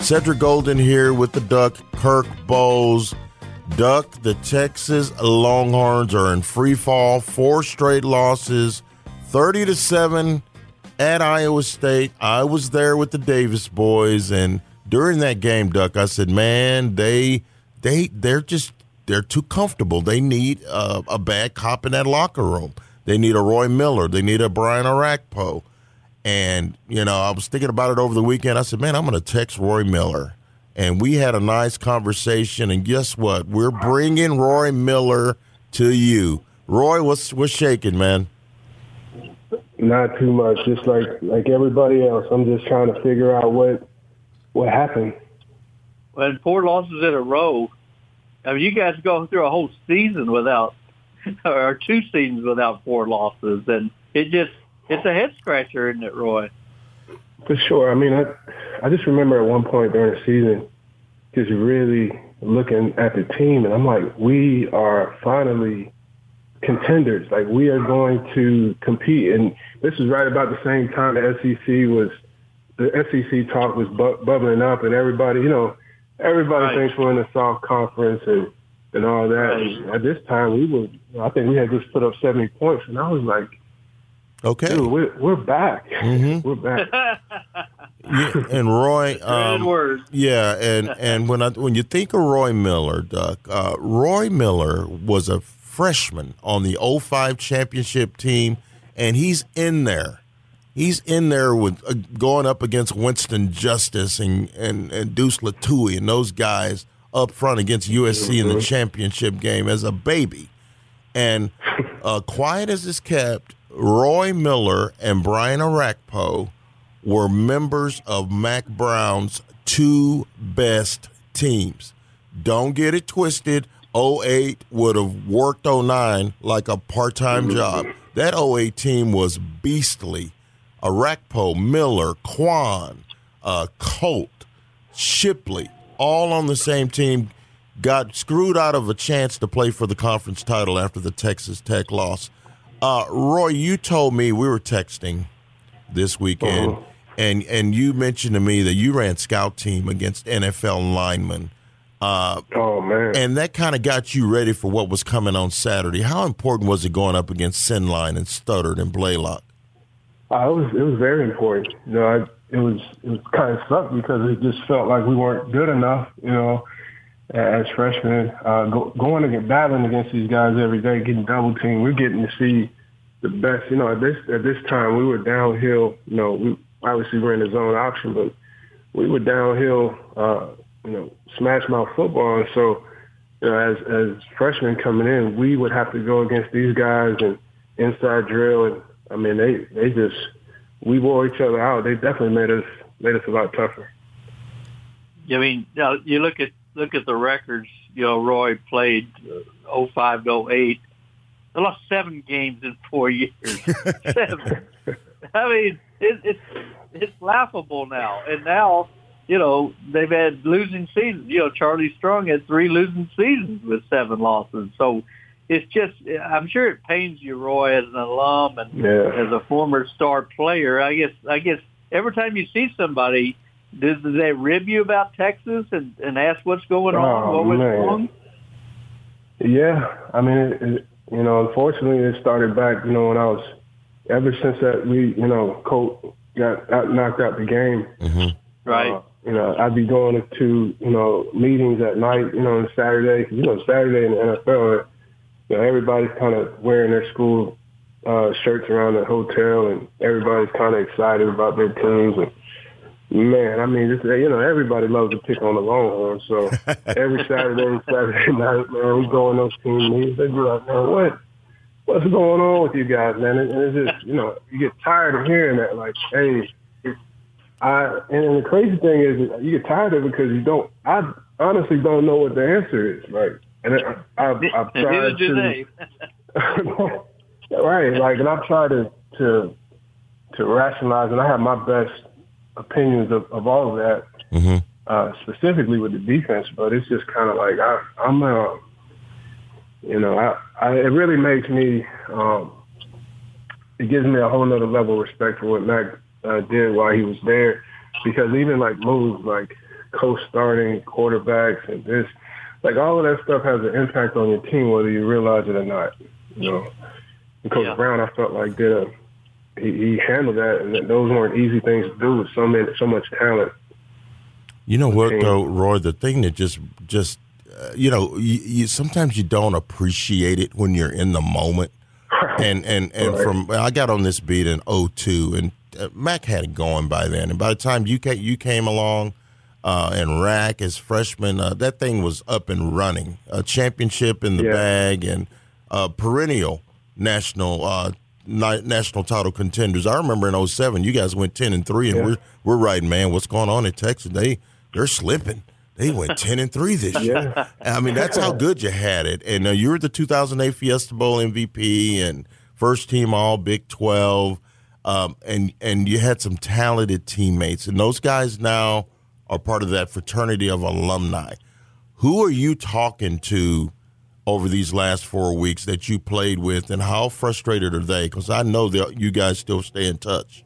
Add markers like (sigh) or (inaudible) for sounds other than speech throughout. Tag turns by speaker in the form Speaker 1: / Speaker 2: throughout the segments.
Speaker 1: Cedric Golden here with the Duck, Kirk Bohls. Duck, the Texas Longhorns are in free fall, four straight losses, 30 to 7 at Iowa State. I was there with the Davis boys, and during that game, Duck, I said, man, they they they're just they're too comfortable. They need a, a bad cop in that locker room. They need a Roy Miller. They need a Brian Orakpo. And, you know, I was thinking about it over the weekend. I said, man, I'm going to text Roy Miller. And we had a nice conversation. And guess what? We're bringing Roy Miller to you. Roy, what's, what's shaking, man?
Speaker 2: Not too much. Just like like everybody else, I'm just trying to figure out what what happened.
Speaker 3: Well, four losses in a row. I mean, you guys go through a whole season without, (laughs) or two seasons without four losses, and it just it's a head scratcher, isn't it, Roy?
Speaker 2: For sure. I mean, I I just remember at one point during the season, just really looking at the team, and I'm like, we are finally contenders. Like we are going to compete, and this is right about the same time the SEC was the SEC talk was bu- bubbling up, and everybody, you know, everybody
Speaker 3: Right.
Speaker 2: thinks we're in a soft conference and and all that.
Speaker 3: Right.
Speaker 2: And at this time, we were, I think we had just put up 70 points, and I was like,
Speaker 1: Okay.
Speaker 2: dude, we're we're back,
Speaker 1: Mhm.
Speaker 2: we're back. (laughs)
Speaker 1: Yeah, and Roy, um,
Speaker 3: words.
Speaker 1: yeah, and (laughs) and when I when you think of Roy Miller, Duck, uh, Roy Miller was a freshman on the 05 championship team, and he's in there. He's in there with uh, going up against Winston Justice and and and Deuce Lutui and those guys up front against USC in the championship game as a baby. And uh, quiet as it's kept, Roy Miller and Brian Orakpo were members of Mack Brown's two best teams. Don't get it twisted. 08 would have worked 09 like a part time job. That 08 team was beastly. Orakpo, Miller, Quan, uh, Colt, Shipley, all on the same team, got screwed out of a chance to play for the conference title after the Texas Tech loss. Uh, Roy, you told me we were texting this weekend,
Speaker 2: Uh-huh.
Speaker 1: and and you mentioned to me that you ran scout team against NFL linemen, uh,
Speaker 2: Oh man,
Speaker 1: and that kind of got you ready for what was coming on Saturday. How important was it going up against Sendlein and Studdard and Blalock?
Speaker 2: Uh, it was it was very important. You know, I, it was it was kind of sucked because it just felt like we weren't good enough. You know, as freshmen, uh, go, going get battling against these guys every day, getting double teamed. We're getting to see the best. You know, at this at this time we were downhill. You know, we obviously we're in the zone option, but we were downhill. Uh, you know, smash mouth football, and so. You know, as as freshmen coming in, we would have to go against these guys and inside drill, and I mean, they they just we wore each other out. They definitely made us made us a lot tougher.
Speaker 3: I mean, now you look at look at the records. You know, Roy played uh, 05 to 08. They lost seven games in four years. (laughs) seven. I mean, it, it's it's laughable now. And now, you know, they've had losing seasons. You know, Charlie Strong had three losing seasons with seven losses. So it's just, I'm sure it pains you, Roy, as an alum and
Speaker 2: Yeah.
Speaker 3: as a former star player. I guess, I guess every time you see somebody, does, does they rib you about Texas and, and ask what's going on?
Speaker 2: Oh,
Speaker 3: What was
Speaker 2: man.
Speaker 3: wrong?
Speaker 2: Yeah, I mean, it, it, you know, unfortunately, it started back. You know, when I was ever since that we, you know, Colt got out, knocked out the game.
Speaker 1: Mm-hmm.
Speaker 3: Right.
Speaker 2: Uh, you know, I'd be going to, you know, meetings at night, you know, on Saturday. You know, Saturday in the NFL, you know, everybody's kind of wearing their school uh, shirts around the hotel, and everybody's kind of excited about their teams. And man, I mean, just, you know, everybody loves to pick on the Longhorns. So (laughs) every Saturday and Saturday (laughs) night, man, we go on those team meetings. They be like, man, what? What's going on with you guys, man? And it's just, you know, you get tired of hearing that. Like, hey, I and the crazy thing is you get tired of it because you don't. I honestly don't know what the answer is, right? And I, I've, (laughs) I've tried to. right, like, and I've tried to to to rationalize, and I have my best opinions of, of all of that,
Speaker 1: mm-hmm.
Speaker 2: uh, specifically with the defense. But it's just kind of like I, I'm, uh, you know, I, I it really makes me. Um, it gives me a whole nother level of respect for what Mack uh, did while he was there, because even like moves like co-starting quarterbacks and this, like all of that stuff has an impact on your team whether you realize it or not. You know, and Coach
Speaker 3: Yeah.
Speaker 2: Brown, I felt like did a he, he handled that, and those weren't easy things to do with so many so much talent.
Speaker 1: You know what though, Roy? The thing that just just uh, you know, you, you sometimes you don't appreciate it when you're in the moment. (laughs) And and and
Speaker 2: Right.
Speaker 1: from I got on this beat in 02 and uh, Mack had it going by then. And by the time you came, you came along uh, and Rack as freshman, uh, that thing was up and running. A championship in the
Speaker 2: Yeah.
Speaker 1: bag and uh, perennial national uh, national title contenders. I remember in 07, you guys went 10 and 3 and
Speaker 2: Yeah.
Speaker 1: we're we're writing, man, what's going on in Texas? They they're slipping. They went (laughs) 10 and 3 this year.
Speaker 2: Yeah.
Speaker 1: I mean, that's how good you had it. And uh, you were the 2008 Fiesta Bowl MVP and first team All Big 12. Um, and and you had some talented teammates, and those guys now are part of that fraternity of alumni. Who are you talking to over these last four weeks that you played with, and how frustrated are they? Because I know that you guys still stay in touch.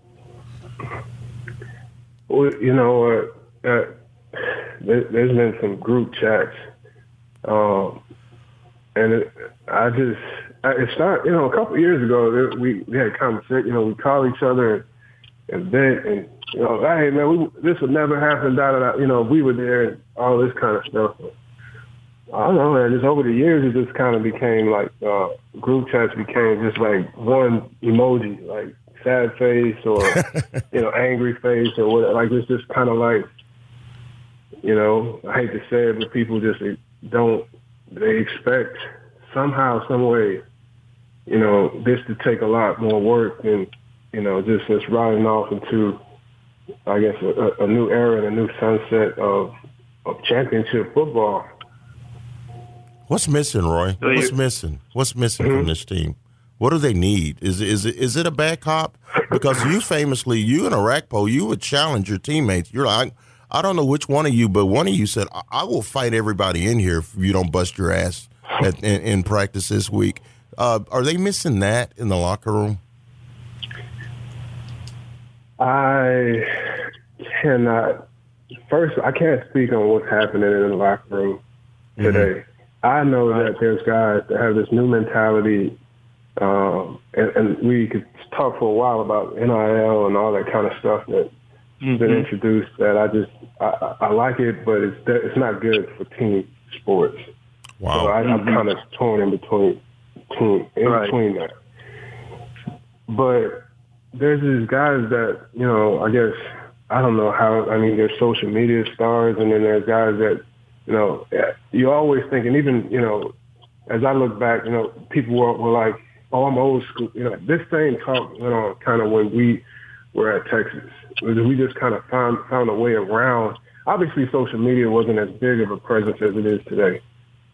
Speaker 2: Well, you know, uh, uh, there, there's been some group chats, um, and it, I just it's not. You know, a couple years ago, we we had conversation. You know, we call each other and vent, and you know, hey man, we, this would never happen. Da da da. You know, we were there, and all this kind of stuff. I don't know, man. Just over the years, it just kind of became like uh, group chats became just like one emoji, like sad face or (laughs) you know angry face or what. Like it's just kind of like you know I hate to say it, but people just don't. They expect somehow, some way, you know, this to take a lot more work than you know just just riding off into, I guess, a, a new era and a new sunset of of championship football.
Speaker 1: What's missing, Roy?
Speaker 3: So
Speaker 1: What's missing? What's missing
Speaker 2: Mm-hmm.
Speaker 1: from this team? What do they need? Is is it is it a bad cop? Because you famously, you and Orakpo, you would challenge your teammates. You're like, I don't know which one of you, but one of you said, I, I will fight everybody in here if you don't bust your ass at, in, in practice this week. Uh, are they missing that in the locker room?
Speaker 2: I cannot. First, I can't speak on what's happening in the locker room today. I know that there's guys that have this new mentality, um, and, and we could talk for a while about NIL and all that kind of stuff that's been introduced. That I just I, I I like it, but it's it's not good for team sports. Wow, So I, I'm kind of torn in between, between in
Speaker 3: Right.
Speaker 2: between that. But there's these guys that you know. I guess I don't know how. I mean, there's social media stars, and then there's guys that you know. You always think, and even you know, as I look back, you know, people were, were like, "Oh, I'm old school." You know, this same talk went on kind of when we were at Texas. We just kind of found found a way around. Obviously, social media wasn't as big of a presence as it is today.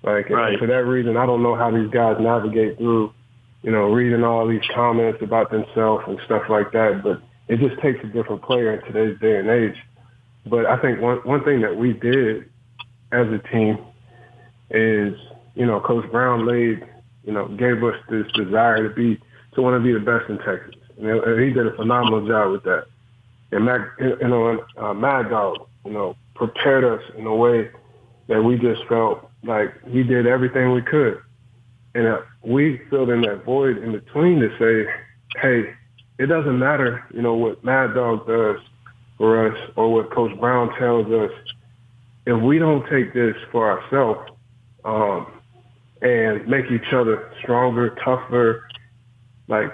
Speaker 2: Like
Speaker 3: Right.
Speaker 2: for that reason, I don't know how these guys navigate through, you know, reading all these comments about themselves and stuff like that. But it just takes a different player in today's day and age. But I think one one thing that we did as a team is, you know, Coach Brown laid, you know, gave us this desire to be to want to be the best in Texas, and and he did a phenomenal job with that. And Mack, you know, uh, Mad Dog, you know, prepared us in a way that we just felt like we did everything we could. And uh, we filled in that void in between to say, hey, it doesn't matter, you know, what Mad Dog does for us or what Coach Brown tells us, if we don't take this for ourselves um, and make each other stronger, tougher, like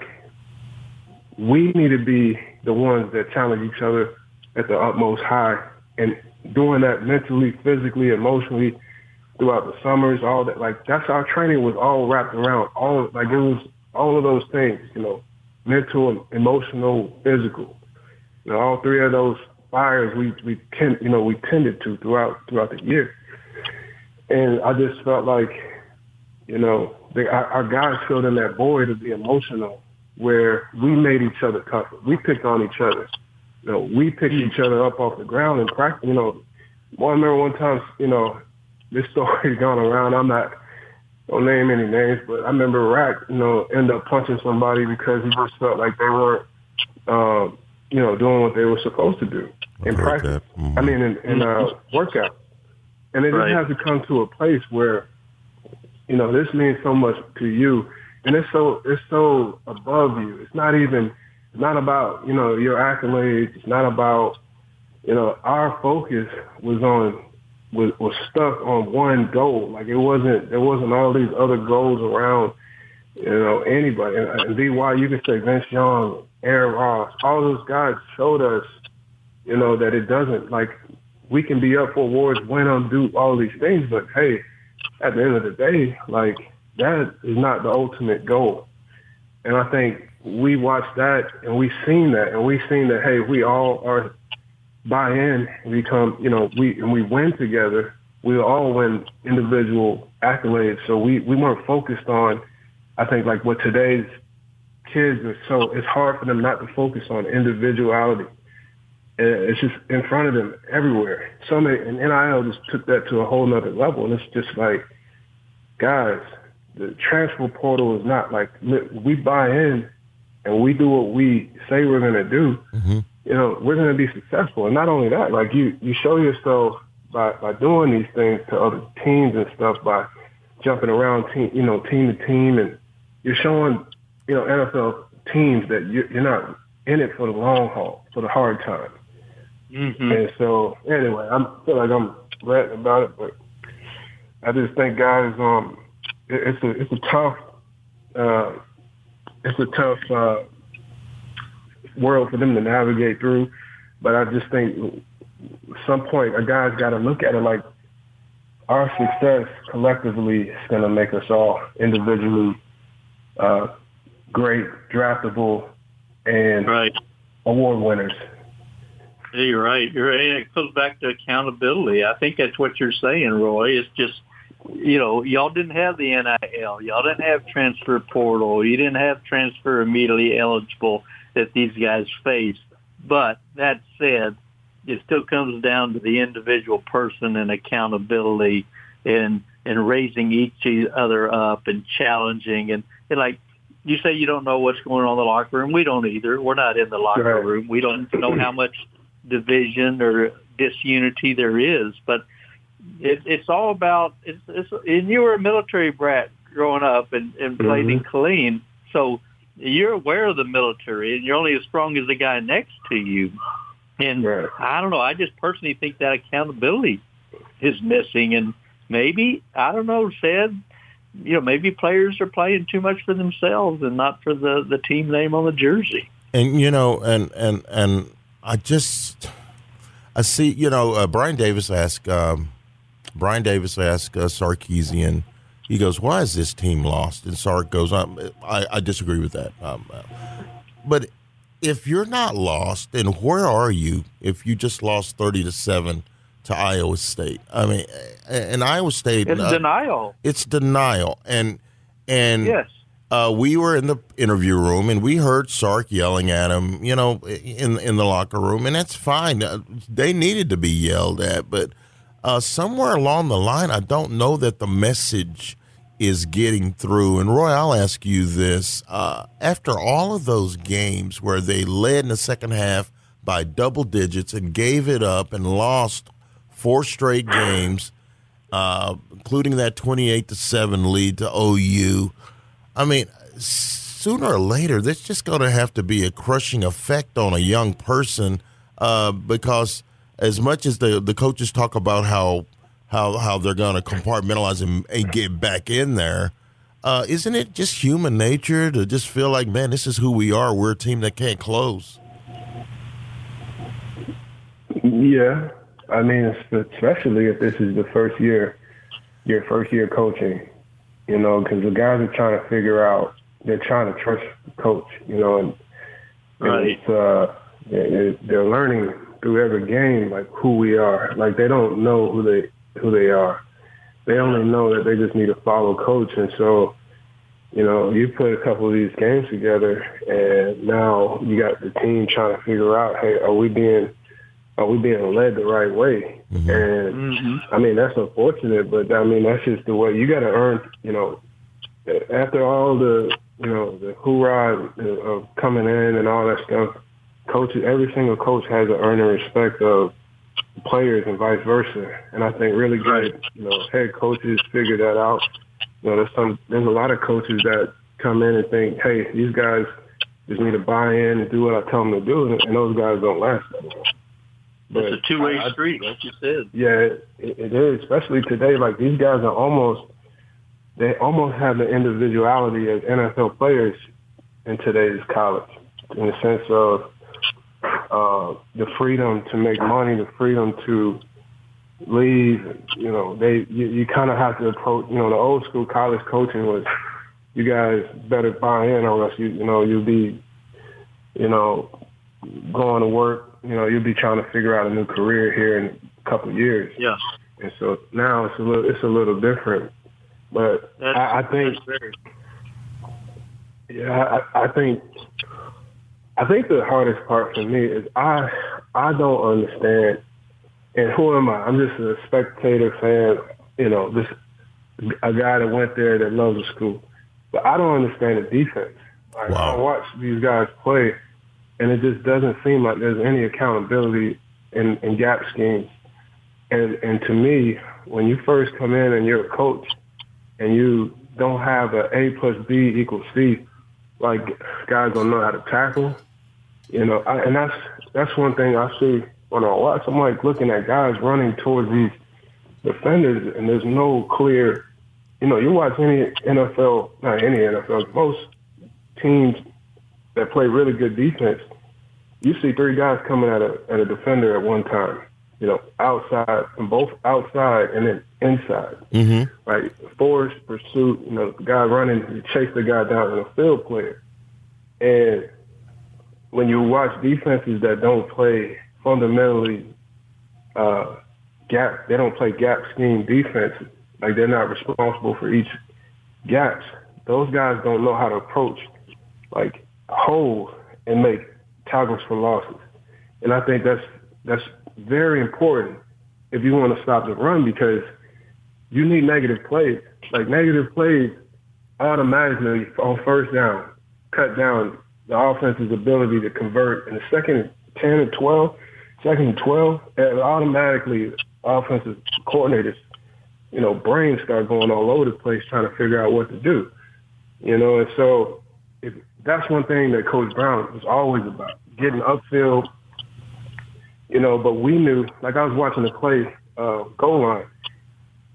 Speaker 2: we need to be the ones that challenge each other at the utmost high and doing that mentally, physically, emotionally throughout the summers, all that. Like that's our training was all wrapped around all like it was all of those things, you know, mental, emotional, physical. You know, all three of those fires we we tend you know we tended to throughout throughout the year, and I just felt like, you know, our, our guys filled in that void of the emotional where we made each other tougher. We picked on each other. You know, we picked each other up off the ground and practice. You know, I remember one time, you know, this (laughs) story's gone around. I'm not don't name any names, but I remember Rack, you know, end up punching somebody because he just felt like they weren't, um, you know, doing what they were supposed to do in practice.
Speaker 1: Mm-hmm.
Speaker 2: I mean, in, in uh, workout. And it
Speaker 3: Right.
Speaker 2: just has to come to a place where, you know, this means so much to you, and it's so it's so above you. It's not even it's not about you know your accolades. It's not about you know our focus was on was was stuck on one goal. Like it wasn't there wasn't all these other goals around you know anybody. And, and DY, you can say Vince Young, Aaron Ross, all those guys showed us you know that it doesn't like we can be up for awards, win them, do all these things, but hey, at the end of the day, like that is not the ultimate goal. And I think we watched that and we seen that and we seen that hey, we all are buy in and become, you know, we and we win together. We all win individual accolades. So we we weren't focused on, I think, like what today's kids are. So it's hard for them not to focus on individuality. And It's just in front of them everywhere. So many, and NIL just took that to a whole nother level. And it's just like, guys, the transfer portal is not like we buy in and we do what we say we're going to do. Mm-hmm. You know, we're going to be successful. And not only that, like you, you show yourself by by doing these things to other teams and stuff by jumping around team, you know, team to team, and you're showing, you know, NFL teams that you're, you're not in it for the long haul, for the hard time.
Speaker 3: Mm-hmm.
Speaker 2: And so, anyway, I feel like I'm ranting about it, but I just think, guys, um, it, it's a it's a tough, uh, it's a tough uh, world for them to navigate through. But I just think, at some point, a guy's got to look at it like our success collectively is going to make us all individually uh, great, draftable, and
Speaker 3: Right.
Speaker 2: award winners.
Speaker 3: You're right. You're right. It goes back to accountability. I think that's what you're saying, Roy. It's just, you know, y'all didn't have the NIL. Y'all didn't have transfer portal. You didn't have transfer immediately eligible that these guys face. But that said, it still comes down to the individual person and accountability and and raising each other up and challenging and, and like you say you don't know what's going on in the locker room. We don't either. We're not in the locker
Speaker 2: Right.
Speaker 3: room. We don't know how much division or disunity there is, but it, it's all about. It's, it's and you were a military brat growing up and, and played in mm-hmm. Killeen, so you're aware of the military, and you're only as strong as the guy next to you. And
Speaker 2: Right.
Speaker 3: I don't know. I just personally think that accountability is missing, and maybe I don't know. Said you know maybe players are playing too much for themselves and not for the the team name on the jersey.
Speaker 1: and you know, and and and I just I see, you know, uh, Brian Davis asked um, Brian Davis asked uh, Sarkisian. He goes, "Why is this team lost?" And Sark goes, um, "I I disagree with that." Um, uh, but if you're not lost, then where are you? If you just lost thirty to seven to Iowa State, I mean, and Iowa State,
Speaker 3: It's
Speaker 1: uh,
Speaker 3: denial.
Speaker 1: it's denial, and and
Speaker 3: Yes.
Speaker 1: Uh, we were in the interview room and we heard Sark yelling at him, you know, in in the locker room, and that's fine. Uh, They needed to be yelled at, but uh, somewhere along the line, I don't know that the message is getting through. And Roy, I'll ask you this: uh, after all of those games where they led in the second half by double digits and gave it up and lost four straight games, uh, including that twenty-eight to seven lead to OU. I mean, sooner or later, there's just going to have to be a crushing effect on a young person uh, because as much as the the coaches talk about how how how they're going to compartmentalize and, and, get back in there, uh, isn't it just human nature to just feel like, man, this is who we are. We're a team that can't close.
Speaker 2: Yeah, I mean, especially if this is the first year, your first year coaching, you know, because the guys are trying to figure out, they're trying to trust the coach, you know, and,
Speaker 3: right.
Speaker 2: it's, uh, they're, they're learning through every game, like who we are. Like they don't know who they who they are. They only know that they just need to follow coach, and so you know, you put a couple of these games together, and now you got the team trying to figure out, hey, are we being are we being led the right way? Mm-hmm. And mm-hmm. I mean, that's unfortunate, but I mean, that's just the way you got to earn. You know, after all the you know the hoorah of coming in and all that stuff, coaches, every single coach has to earn the respect of players and vice versa. And I think really good, you know, head coaches figure that out. You know, there's some, there's a lot of coaches that come in and think, hey, these guys just need to buy in and do what I tell them to do, and those guys don't last that long.
Speaker 3: But it's a two-way I, street, like you said.
Speaker 2: Yeah, it, it is, especially today. Like these guys are almost, they almost have the individuality as NFL players in today's college, in the sense of uh, the freedom to make money, the freedom to leave. You know, they you, you kind of have to approach. You know, the old school college coaching was, you guys better buy in, or else you you know you'll be, you know, going to work. You know, you'll be trying to figure out a new career here in a couple of years.
Speaker 3: Yeah.
Speaker 2: And so now it's a little it's a little different, but I, I think. Yeah, I, I think I think the hardest part for me is I I don't understand, and who am I? I'm just a spectator fan. You know, this a guy that went there that loves the school, but I don't understand the defense. Like, wow. I watch these guys play, and it just doesn't seem like there's any accountability in, in gap schemes. And and to me, when you first come in and you're a coach, and you don't have a A plus B equals C, like guys don't know how to tackle you know, I, and that's that's one thing I see when I watch. I'm like looking at guys running towards these defenders, and there's no clear. You know, you watch any NFL, not any NFL, most teams that play really good defense. You see three guys coming at a at a defender at one time. You know, outside and both outside and then inside.
Speaker 1: Mm-hmm.
Speaker 2: Right, force pursuit. You know, the guy running, you chase the guy down in a field player, and when you watch defenses that don't play fundamentally uh, gap, they don't play gap scheme defense. Like they're not responsible for each gaps. Those guys don't know how to approach like holes and make tackles for losses. And I think that's that's very important if you want to stop the run because you need negative plays. Like negative plays automatically on first down cut down the offense's ability to convert in the second 10 and 12, second and 12, and automatically offensive coordinators, you know, brains start going all over the place trying to figure out what to do. You know, and so if, that's one thing that Coach Brown was always about, getting upfield, you know, but we knew, like I was watching the play uh, goal line,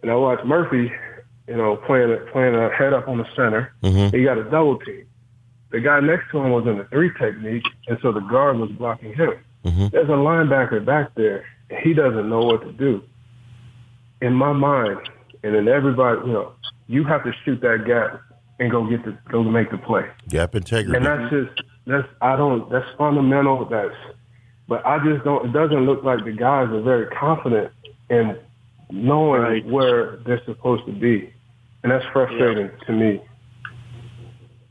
Speaker 2: and I watched Murphy, you know, playing playing a head up on the center.
Speaker 1: Mm-hmm.
Speaker 2: He got a double team the guy next to him was in the three technique, and so the guard was blocking him.
Speaker 1: Mm-hmm.
Speaker 2: There's a linebacker back there, and he doesn't know what to do. In my mind, and in everybody, you know, you have to shoot that gap and go get the go make the play.
Speaker 1: Gap integrity.
Speaker 2: And that's just that's I don't that's fundamental. That's but I just don't. It doesn't look like the guys are very confident in knowing right. where they're supposed to be, and that's frustrating
Speaker 3: yeah.
Speaker 2: to me.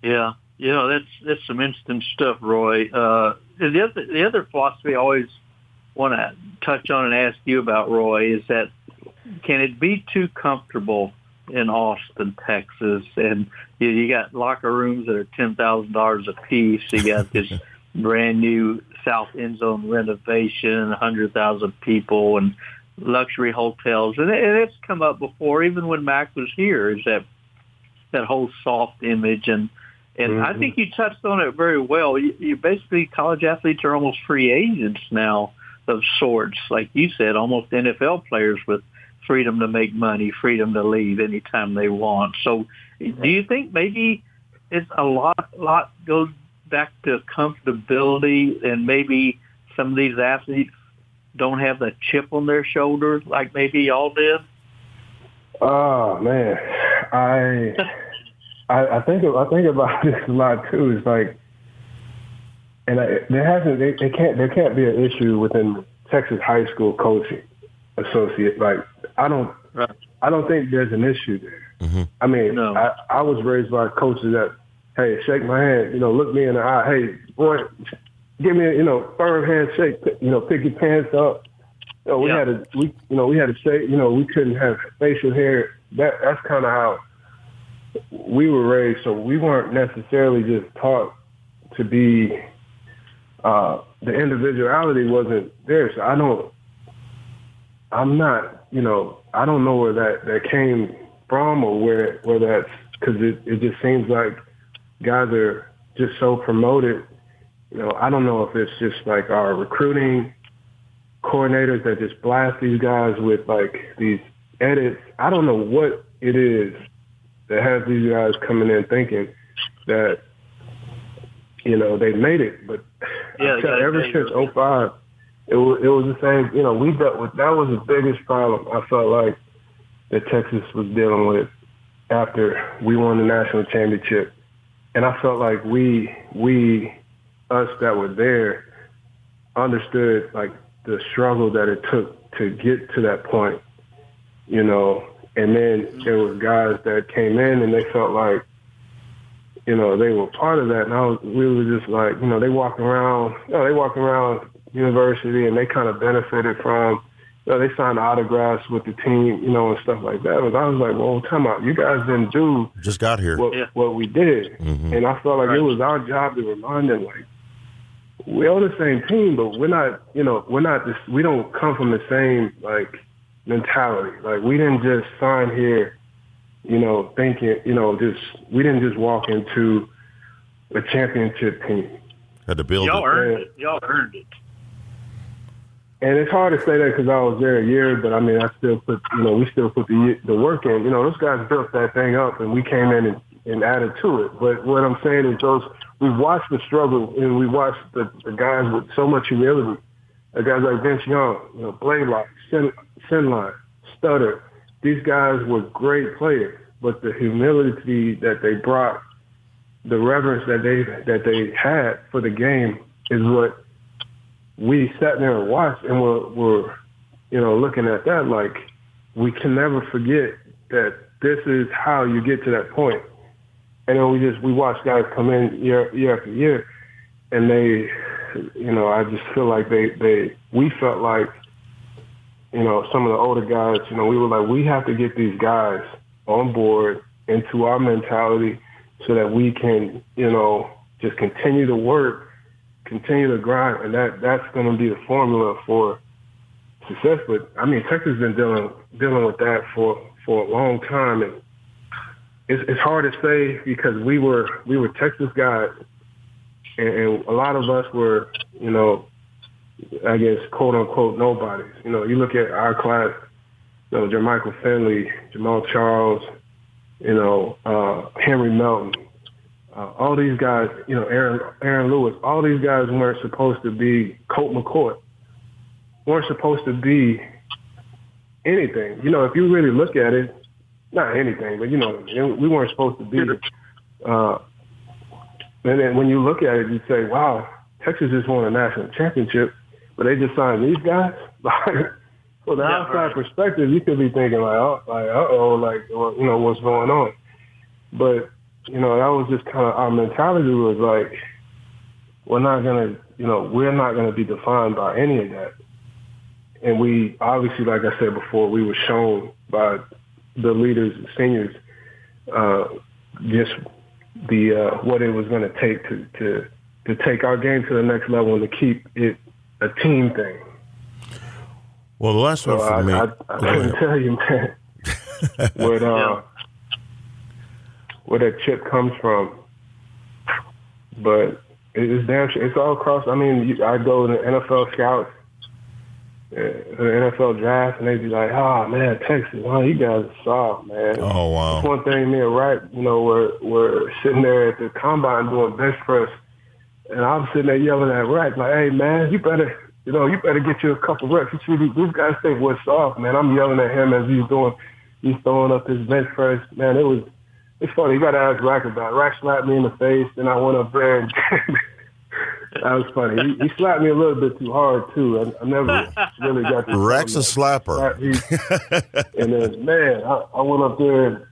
Speaker 3: Yeah, you know, that's that's some instant stuff, Roy. Uh, the other the other philosophy I always want to touch on and ask you about, Roy, is that can it be too comfortable in Austin, Texas? And you, you got locker rooms that are ten thousand dollars a piece. You got this (laughs) brand new south end zone renovation, a hundred thousand people, and luxury hotels, and, it, and it's come up before, even when Mack was here. Is that that whole soft image and and mm-hmm. I think you touched on it very well. You, you basically college athletes are almost free agents now. of sorts, like you said, almost NFL players with freedom to make money, freedom to leave anytime they want. So, do you think maybe it's a lot, lot goes back to comfortability, and maybe some of these athletes don't have the chip on their shoulder like maybe y'all did?
Speaker 2: Oh man, I, I I think I think about (laughs) this a lot too. It's like, and I, there hasn't they, they can't there can't be an issue within Texas high school coaching associate. Like I don't
Speaker 3: Right.
Speaker 2: I don't think there's an issue there.
Speaker 1: Mhm.
Speaker 2: I mean,
Speaker 3: No.
Speaker 2: I, I was raised by coaches that, hey, shake my hand, you know, look me in the eye, hey, boy, give me a, you know, firm handshake, you know, pick your pants up. You know, we
Speaker 3: Yeah.
Speaker 2: had to, we, you know, we had to say, you know, we couldn't have facial hair. That that's kind of how we were raised. So we weren't necessarily just taught to be. Uh, the individuality wasn't there. So I don't. I'm not, you know, I don't know where that that came from or where where that's because it it just seems like guys are just so promoted. You know, I don't know if it's just like our recruiting coordinators that just blast these guys with like these edits. I don't know what it is that has these guys coming in thinking that you know they made it, but
Speaker 3: Yeah,
Speaker 2: I tell you,
Speaker 3: they-
Speaker 2: ever since '05, it was it was the same. You know, we dealt with that was the biggest problem. I felt like that Texas was dealing with after we won the national championship, and I felt like we we us that were there understood like the struggle that it took to get to that point. You know, and then there was guys that came in and they felt like you know, they were part of that. And I was, we were just like, you know, they walk around, you know, they walk around university and they kind of benefited from, you know, they signed autographs with the team, you know, and stuff like that. But I was like, well, time out. You guys didn't do
Speaker 1: Just got here.
Speaker 2: what,
Speaker 3: Yeah.
Speaker 2: what we did.
Speaker 1: Mhm.
Speaker 2: And I felt like
Speaker 3: Right.
Speaker 2: it was our job to remind them, like, we're on the same team, but we're not, you know, we're not this, we don't come from the same, like, mentality. Like, we didn't just sign here, you know, thinking, you know, just, we didn't just walk into a championship team.
Speaker 1: Had to build
Speaker 3: Y'all
Speaker 1: it.
Speaker 3: earned it. Y'all earned it.
Speaker 2: And it's hard to say that because I was there a year, but I mean, I still put, you know, we still put the the work in. You know, those guys built that thing up, and we came in and, and added to it. But what I'm saying is, those we watched the struggle, and we watched the, the guys with so much humility. The guys like Vince Young, you know, Blalock, Sin, Sendlein, Studdard. These guys were great players, but the humility that they brought, the reverence that they that they had for the game, is what we sat there and watched and we're, we're, you know, looking at that like we can never forget that this is how you get to that point. And then we just we watch guys come in year year after year, and they, you know, I just feel like they they we felt like, you know, some of the older guys, you know, we were like we have to get these guys on board into our mentality so that we can, you know, just continue to work continue to grind, and that that's going to be the formula for success. But I mean, Texas has been dealing dealing with that for for a long time, and it's it's hard to say because we were we were Texas guys, and, and a lot of us were, you know, I guess quote unquote nobodies. You know, you look at our class, you know, Jermichael Finley, Jamaal Charles, you know, uh, Henry Melton, uh, all these guys, you know, Aaron Aaron Lewis, all these guys weren't supposed to be Colt McCoy, weren't supposed to be anything. You know, if you really look at it, not anything, but you know, we weren't supposed to be. Uh, and then when you look at it, you say, "Wow, Texas just won a national championship, but they just signed these guys." (laughs) Like, from the
Speaker 3: Yeah,
Speaker 2: outside
Speaker 3: right.
Speaker 2: perspective, you could be thinking like, "Oh, like, uh oh, like, you know, what's going on?" But you know, that was just kind of our mentality was like, we're not gonna, you know, we're not gonna be defined by any of that. And we obviously, like I said before, we were shown by the leaders, and seniors, uh, just the uh, what it was going to take to to to take our game to the next level and to keep it a team thing.
Speaker 1: Well, the last
Speaker 2: So
Speaker 1: one for
Speaker 2: I,
Speaker 1: me.
Speaker 2: I, I
Speaker 1: go
Speaker 2: couldn't tell you, man, (laughs) what uh,
Speaker 3: Yeah.
Speaker 2: Where that chip comes from. But it's damn. It's all across. I mean, I go to NFL scouts, uh, the NFL draft, and they'd be like, "Oh man, Texas, wow, you guys are soft, man."
Speaker 1: Oh wow!
Speaker 2: That's one thing me and Wright, you know, we're we're sitting there at the combine doing bench press, and I'm sitting there yelling at Wright like, "Hey man, you better, you know, you better get you a couple reps. You see, these guys think we're soft, man." I'm yelling at him as he's doing, he's throwing up his bench press. Man, it was, it's funny. You got to ask Rack about it. Rack slapped me in the face, and I went up there and. (laughs) That was funny. He, he, slapped me a little bit too hard too. I, I never really got to.
Speaker 1: Rex a slapper.
Speaker 2: He, (laughs) and then man, I, I went up there. And,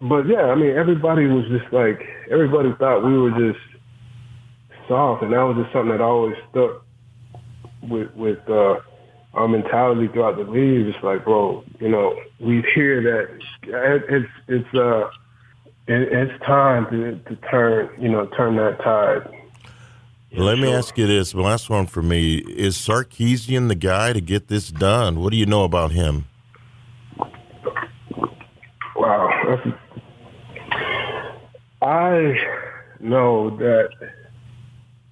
Speaker 2: but yeah, I mean, everybody was just like everybody thought we were just soft, and that was just something that always stuck with with uh, our mentality throughout the league. It's like, bro, you know, we hear that it's it's uh it, it's time to to turn you know turn that tide
Speaker 1: let me ask you this. Last one for me. Is Sarkisian the guy to get this done? What do you know about him?
Speaker 2: Wow. I know that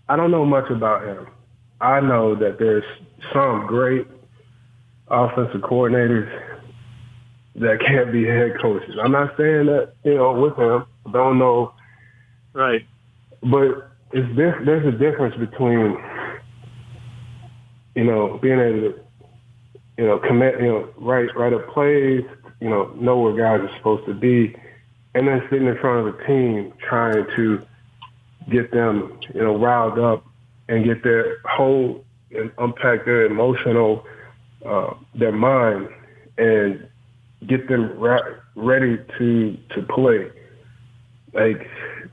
Speaker 2: I don't know much about him. I know that there's some great offensive coordinators that can't be head coaches. I'm not saying that, you know, with him. I don't know.
Speaker 3: Right.
Speaker 2: But it's there's a difference between you know being able to you know commit you know write write up plays you know know where guys are supposed to be and then sitting in front of a team trying to get them you know riled up and get their whole and unpack their emotional uh, their mind and get them ready to to play like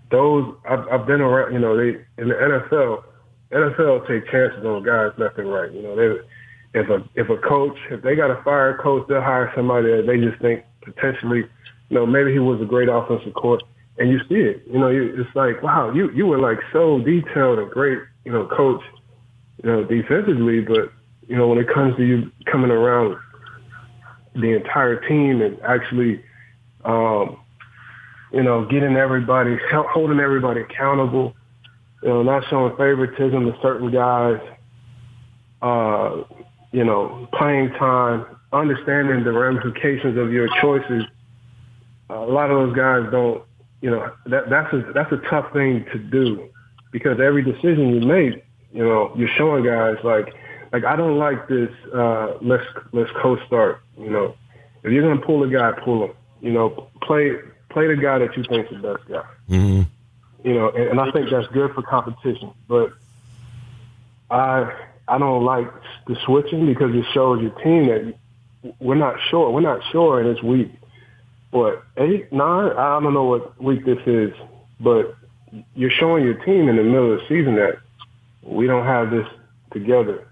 Speaker 2: those I've, I've been around. You know, they in the NFL. NFL take chances on guys left and right. You know, they if a if a coach if they got to fire coach, they'll hire somebody that they just think potentially, you know, maybe he was a great offensive coach, and you see it. You know, it's like wow, you you were like so detailed and great, you know, coach, you know, defensively, but you know when it comes to you coming around the entire team and actually um, you know, getting everybody, holding everybody accountable, you know, not showing favoritism to certain guys, uh, you know, playing time, understanding the ramifications of your choices. A lot of those guys don't, you know, that, that's a, that's a tough thing to do because every decision you make, you know, you're showing guys like, like I don't like this. Uh, let's let's co-start. You know, if you're gonna pull a guy, pull him. You know, play play the guy that you think is the best guy.
Speaker 1: Mm-hmm.
Speaker 2: You know, and, and I think that's good for competition. But I I don't like the switching because it shows your team that we're not sure. We're not sure, and it's weak. But eight, nine, I don't know what week this is, but you're showing your team in the middle of the season that we don't have this together,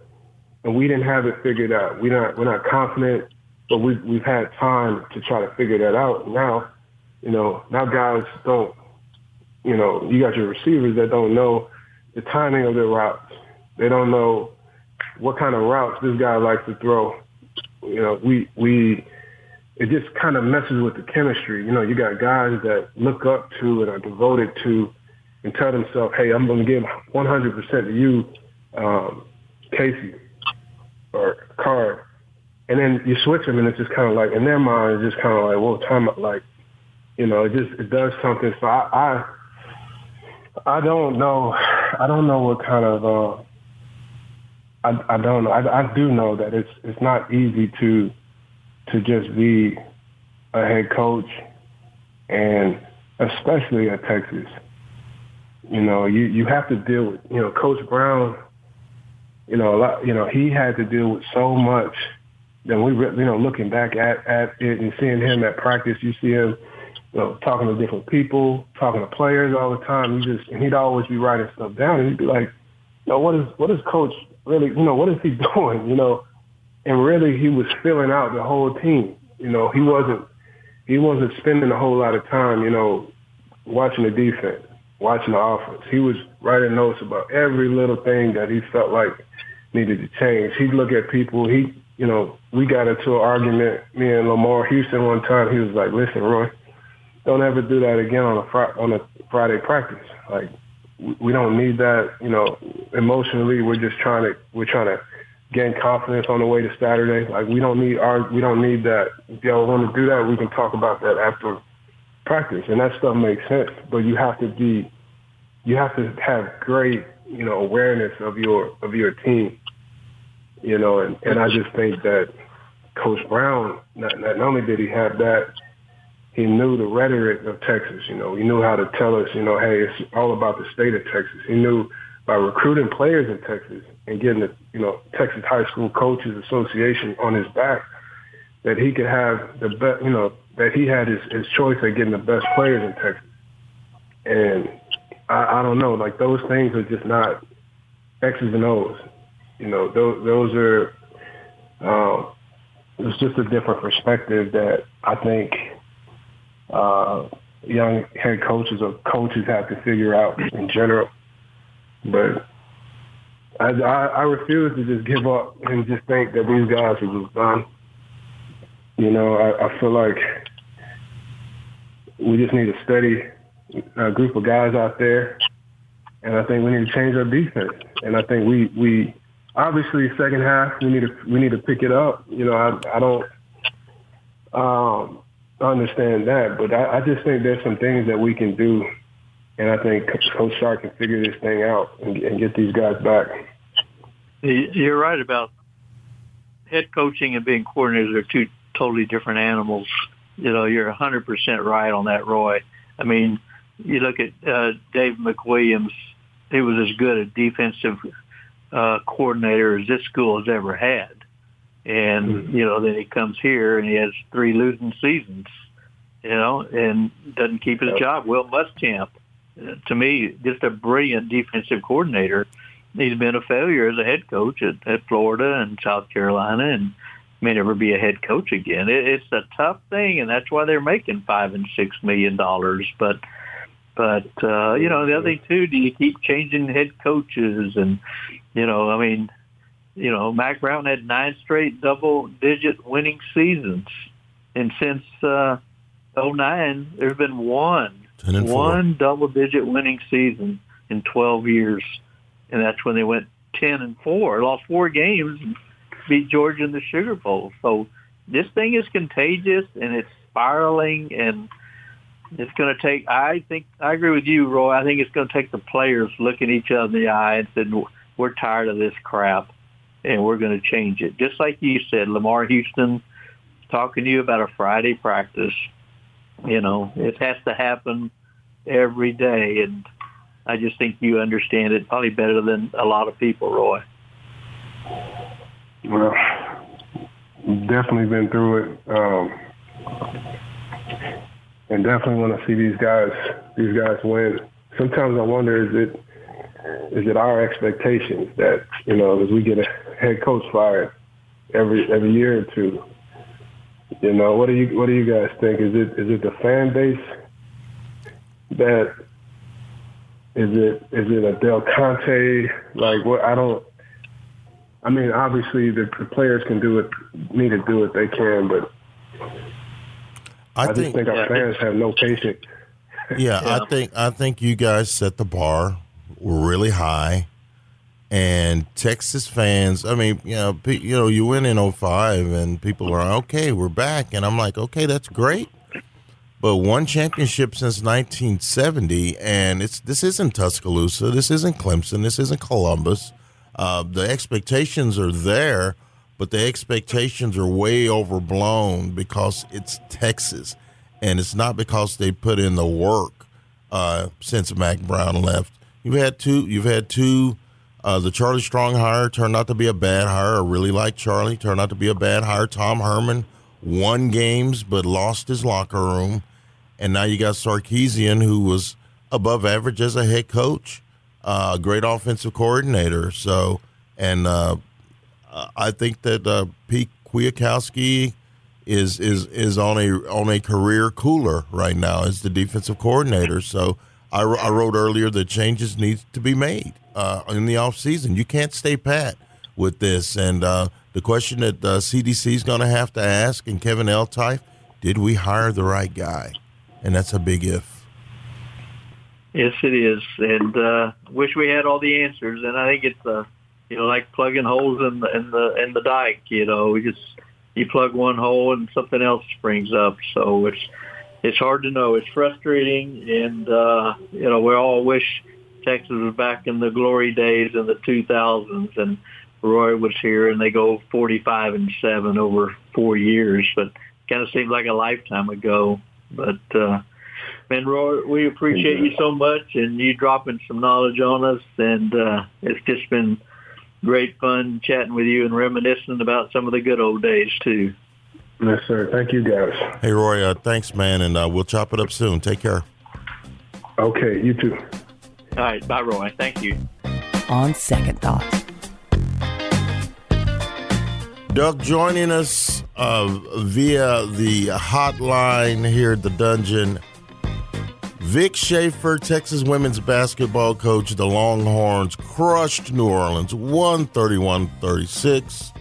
Speaker 2: and we didn't have it figured out. We're not we're not confident, but we we've had time to try to figure that out. Now you know, now guys don't, you know, you got your receivers that don't know the timing of their routes. They don't know what kind of routes this guy likes to throw. You know, we we it just kind of messes with the chemistry. You know, you got guys that look up to and are devoted to and tell themselves, hey, I'm going to give 100% to you, um, Casey or Card. And then you switch them and it's just kind of like, in their mind, it's just kind of like, well, time, like, you know, it just it does something. So I I, I don't know. I don't know what kind of. Uh, I I don't know. I, I do know that it's it's not easy to to just be a head coach, and especially at Texas. You know, you you have to deal with you know Coach Brown. You know, a lot. You know, he had to deal with so much. Then we, you know, looking back at at it and seeing him at practice, you see him you know, talking to different people, talking to players all the time. He just and he'd always be writing stuff down, and he'd be like, "You know, what is what is Coach really? You know, what is he (laughs) doing? You know?" And really, he was filling out the whole team. You know, he wasn't he wasn't spending a whole lot of time, you know, watching the defense, watching the offense. He was writing notes about every little thing that he felt like needed to change. He'd look at people. He, you know, we got into an argument, me and Lamarr Houston one time. He was like, "Listen, Roy." don't ever do that again on a fr- on a Friday practice. Like we don't need that. You know, emotionally, we're just trying to we're trying to gain confidence on the way to Saturday. Like we don't need our we don't need that. If y'all want to do that, we can talk about that after practice, and that stuff makes sense. But you have to be you have to have great you know awareness of your of your team. You know, and, and I just think that Coach Brown not, not only did he have that, he knew the rhetoric of Texas. You know, he knew how to tell us, you know, hey, it's all about the state of Texas. He knew by recruiting players in Texas and getting the, you know, Texas High School Coaches Association on his back, that he could have the best, you know, that he had his, his choice at getting the best players in Texas. And I, I don't know, like those things are just not X's and O's. You know, those, those are, um, it's just a different perspective that I think uh, young head coaches or coaches have to figure out in general. But I, I, I refuse to just give up and just think that these guys are just done. You know, I, I feel like we just need a steady uh, group of guys out there, and I think we need to change our defense. And I think we we obviously second half we need to we need to pick it up. You know, I I don't um, understand that, but I, I just think there's some things that we can do, and I think Coach Sark can figure this thing out and, and get these guys back.
Speaker 3: You're right about head coaching and being coordinators are two totally different animals. You know, you're 100% right on that, Roy. I mean, you look at uh, Dave McWilliams, he was as good a defensive uh, coordinator as this school has ever had. And, mm-hmm. you know, then he comes here and he has three losing seasons, you know, and doesn't keep his job. Will Muschamp, uh, to me, just a brilliant defensive coordinator. He's been a failure as a head coach at, at Florida and South Carolina and may never be a head coach again. It, it's a tough thing, and that's why they're making five and six million dollars. But but uh, you know, the other thing too, do you keep changing head coaches? And you know, I mean, you know, Mack Brown had nine straight double-digit winning seasons, and since uh, 09, there's been one one double-digit winning season in 12 years, and that's when they went 10 and four, lost four games, beat Georgia in the Sugar Bowl. So this thing is contagious and it's spiraling, and it's going to take. I think I agree with you, Roy. I think it's going to take the players looking each other in the eye and saying, "We're tired of this crap." and we're going to change it. Just like you said, Lamarr Houston talking to you about a Friday practice. You know, it has to happen every day, and I just think you understand it probably better than a lot of people, Roy.
Speaker 2: Well, definitely been through it, um, and definitely want to see these guys these guys win. Sometimes I wonder is it is it our expectations that you know as we get a head coach fired every every year or two? You know, what do you what do you guys think? Is it is it the fan base that is it is it a Del Conte? Like what I don't I mean, obviously the, players can do it need to do what they can, but I, I think, just think our yeah, fans have no patience.
Speaker 1: Yeah, yeah, I think I think you guys set the bar really high and Texas fans, I mean, you know, you know, you win in 05 and people are okay, we're back and I'm like, okay, that's great. But one championship since 1970 and it's this isn't Tuscaloosa, this isn't Clemson, this isn't Columbus. Uh, the expectations are there, but the expectations are way overblown because it's Texas and it's not because they put in the work uh, since Mack Brown left. You've had two you've had two uh, the Charlie Strong hire turned out to be a bad hire. I really like Charlie. Turned out to be a bad hire. Tom Herman won games but lost his locker room. And now you got Sarkisian, who was above average as a head coach, uh, a great offensive coordinator. So, and uh, I think that uh, Pete Kwiatkowski is is is on a on a career cooler right now as the defensive coordinator. So I, I wrote earlier that changes need to be made uh, in the off season. You can't stay pat with this. And uh, the question that uh, CDC is going to have to ask, and Kevin Eltife, did we hire the right guy? And that's a big if.
Speaker 3: Yes, it is, and uh, wish we had all the answers. And I think it's a you know, like plugging holes in the in the in the dike. You know, we just you plug one hole and something else springs up. So it's it's hard to know. It's frustrating, and uh, you know, we all wish Texas was back in the glory days in the 2000s, and Roy was here, and they go 45 and seven over four years. But kind of seems like a lifetime ago. But uh, man, Roy, we appreciate you so much, and you dropping some knowledge on us, and uh, it's just been great fun chatting with you and reminiscing about some of the good old days too.
Speaker 2: Yes, sir. Thank you, guys.
Speaker 1: Hey, Roy, uh, thanks, man, and uh, we'll chop it up soon. Take care.
Speaker 2: Okay, you too.
Speaker 3: All right, bye, Roy. Thank you.
Speaker 4: On second thought.
Speaker 1: Doug joining us uh, via the hotline here at the dungeon. Vic Schaefer, Texas women's basketball coach, the Longhorns crushed New Orleans 131 36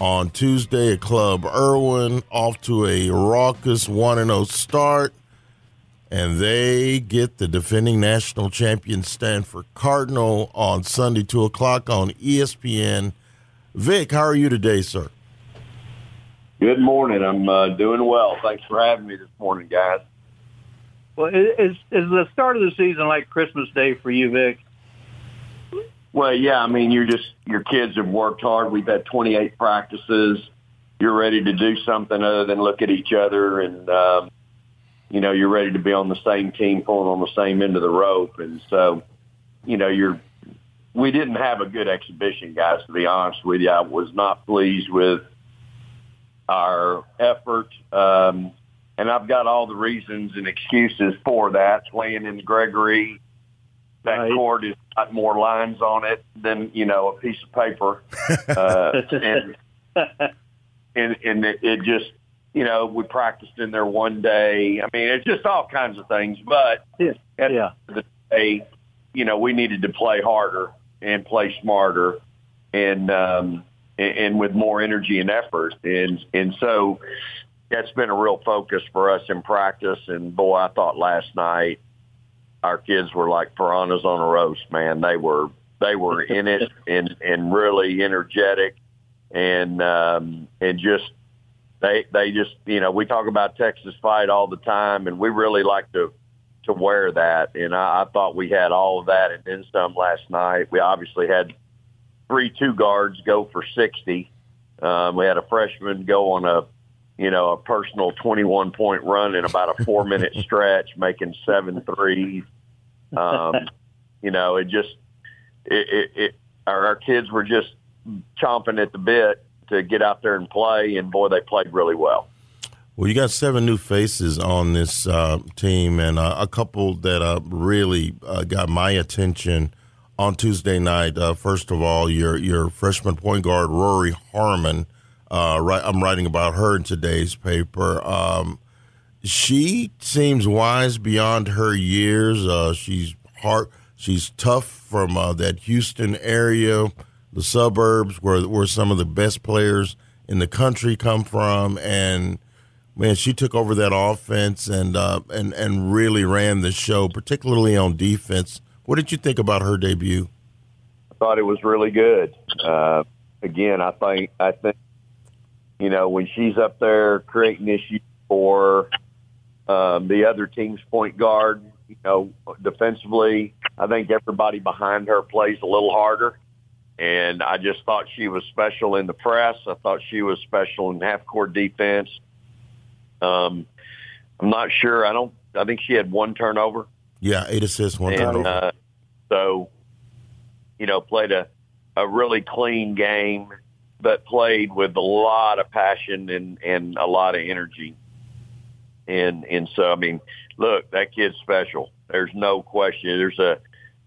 Speaker 1: on Tuesday at Club Erwin, off to a raucous 1 0 start. And they get the defending national champion Stanford Cardinal on Sunday, 2 o'clock on ESPN. Vic, how are you today, sir?
Speaker 5: Good morning. I'm uh, doing well. Thanks for having me this morning, guys.
Speaker 3: Well, is is the start of the season like Christmas Day for you, Vic?
Speaker 5: Well, yeah. I mean, you're just your kids have worked hard. We've had 28 practices. You're ready to do something other than look at each other, and um, you know you're ready to be on the same team, pulling on the same end of the rope. And so, you know, you're. We didn't have a good exhibition, guys. To be honest with you, I was not pleased with our effort. Um, and I've got all the reasons and excuses for that. Playing in Gregory, that
Speaker 3: Right.
Speaker 5: court has got more lines on it than you know a piece of paper, (laughs) uh, and and and it, it just you know we practiced in there one day. I mean, it's just all kinds of things. But
Speaker 3: Yeah.
Speaker 5: at
Speaker 3: Yeah.
Speaker 5: the end day, you know, we needed to play harder and play smarter, and um, and, and with more energy and effort, and and so that's been a real focus for us in practice. And boy, I thought last night our kids were like piranhas on a roast. Man, they were they were (laughs) in it and and really energetic, and um, and just they they just you know we talk about Texas fight all the time, and we really like to to wear that. And I, I thought we had all of that and then some last night. We obviously had three two guards go for sixty. Um, we had a freshman go on a you know a personal twenty one point run in about a four minute (laughs) stretch, making seven threes. Um, you know, it just it, it, it our, our kids were just chomping at the bit to get out there and play, and boy, they played really well.
Speaker 1: Well, you got seven new faces on this uh, team, and uh, a couple that uh, really uh, got my attention on Tuesday night. Uh, first of all, your your freshman point guard Rori Harmon. Uh, right, I'm writing about her in today's paper. Um, she seems wise beyond her years. Uh, she's hard. She's tough from uh, that Houston area, the suburbs, where where some of the best players in the country come from, and man, she took over that offense and uh, and and really ran the show, particularly on defense. What did you think about her debut?
Speaker 5: I thought it was really good. Uh, again, I think I think you know when she's up there creating issues for um, the other team's point guard, you know, defensively, I think everybody behind her plays a little harder. And I just thought she was special in the press. I thought she was special in half court defense. Um, I'm not sure. I don't. I think she had one turnover.
Speaker 1: Yeah, eight assists, one
Speaker 5: and
Speaker 1: turnover.
Speaker 5: uh, so you know played a a really clean game, but played with a lot of passion and and a lot of energy. And and so I mean, look, that kid's special. There's no question. There's a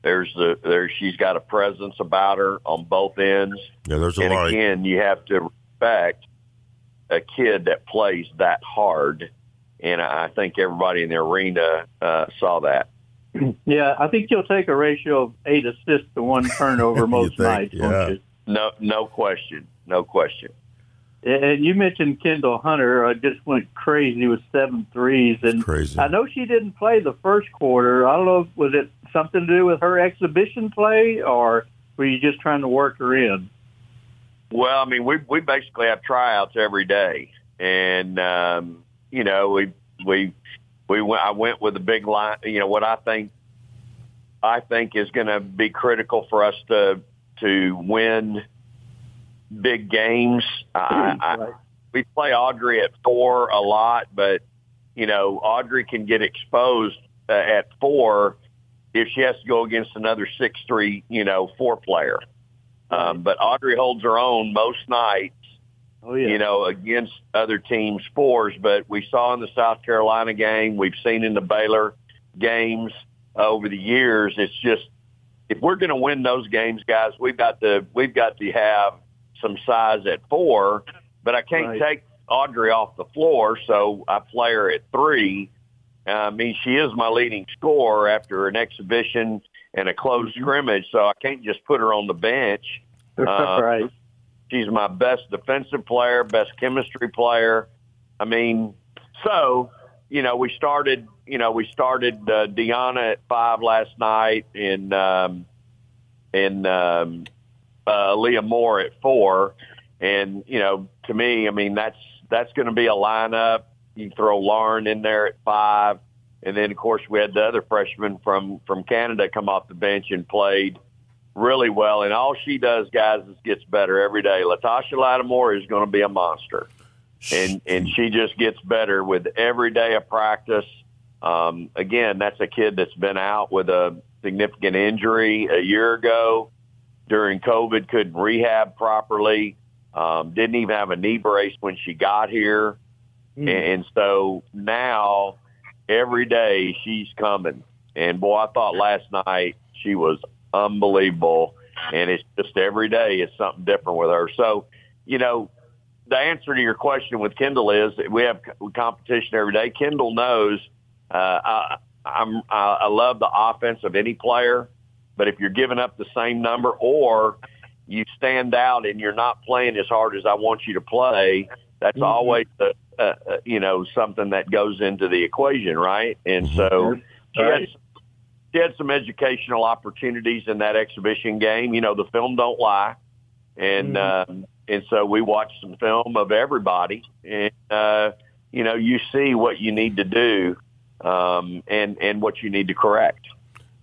Speaker 5: there's a there she's got a presence about her on both ends.
Speaker 1: yeah, there's a lot.
Speaker 5: And
Speaker 1: lot.
Speaker 5: again, you have to respect a kid that plays that hard. And I think everybody in the arena uh, saw that. (clears throat)
Speaker 3: Yeah, I think you'll take a ratio of eight assists to one (laughs) turnover most
Speaker 1: think?
Speaker 3: nights,
Speaker 1: Yeah.
Speaker 3: won't you?
Speaker 5: No, no question, no question.
Speaker 3: And you mentioned Kendall Hunter I just went crazy with seven threes, and
Speaker 1: crazy.
Speaker 3: I know she didn't play the first quarter. I don't know, was it something to do with her exhibition play, or Were you just trying to work her in?
Speaker 5: Well, I mean, we we basically have tryouts every day, and um, you know, we we we went. I went with a big line. You know, what I think I think is going to be critical for us to to win big games. I, I, (clears throat) we play Audrey at four a lot, but you know, Audrey can get exposed uh, at four if she has to go against another six three, you know, four player. Um, but Audrey holds her own most nights,
Speaker 3: Oh yeah.
Speaker 5: you know, against other teams' fours. But we saw in the South Carolina game, we've seen in the Baylor games uh, over the years. It's just if we're going to win those games, guys, we've got to we've got to have some size at four. But I can't
Speaker 3: Right.
Speaker 5: take Audrey off the floor, so I play her at three. Uh, I mean, she is my leading scorer after an exhibition and a close scrimmage, so I can't just put her on the bench. (laughs) Uh,
Speaker 3: right.
Speaker 5: She's my best defensive player, best chemistry player. I mean, so you know, we started. You know, we started uh, Deanna at five last night, and um, and um, uh, Leah Moore at four. And you know, to me, I mean, that's that's going to be a lineup. You throw Lauren in there at five, and then of course we had the other freshman from from Canada come off the bench and played really well. And all she does, guys, is gets better every day. Latasha Lattimore is going to be a monster, and and she just gets better with every day of practice. Um, again, that's a kid that's been out with a significant injury a year ago during COVID, couldn't rehab properly, um, didn't even have a knee brace when she got here.
Speaker 3: Hmm.
Speaker 5: And so now every day she's coming. And boy, I thought last night she was unbelievable. And it's just every day it's something different with her. So, you know, the answer to your question with Kendall is we have competition every day. Kendall knows uh, I, I'm, I I love the offense of any player, but if you're giving up the same number or you stand out and you're not playing as hard as I want you to play, that's always uh, uh, uh, you know something that goes into the equation, right? And so she had, she had some educational opportunities in that exhibition game. You know, the film don't lie, and um, and so we watched some film of everybody, and uh, you know, you see what you need to do, um, and and what you need to correct.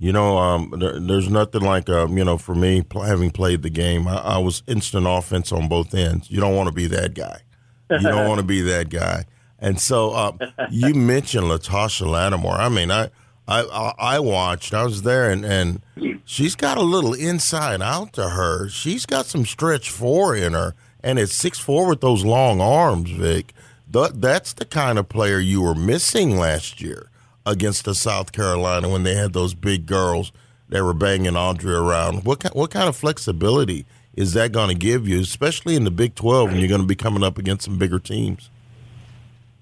Speaker 1: You know, um, there, there's nothing like, um, you know, for me, pl- having played the game, I, I was instant offense on both ends. You don't want to be that guy. You don't want to be that guy. And so um, you (laughs) mentioned Latasha Lattimore. I mean, I, I, I watched. I was there, and, and she's got a little inside out to her. She's got some stretch four in her, and it's six four with those long arms, Vic. Th- that's the kind of player you were missing last year against the South Carolina when they had those big girls that were banging Audrey around. What ki- what kind of flexibility is that going to give you, especially in the Big Twelve when you're going to be coming up against some bigger teams?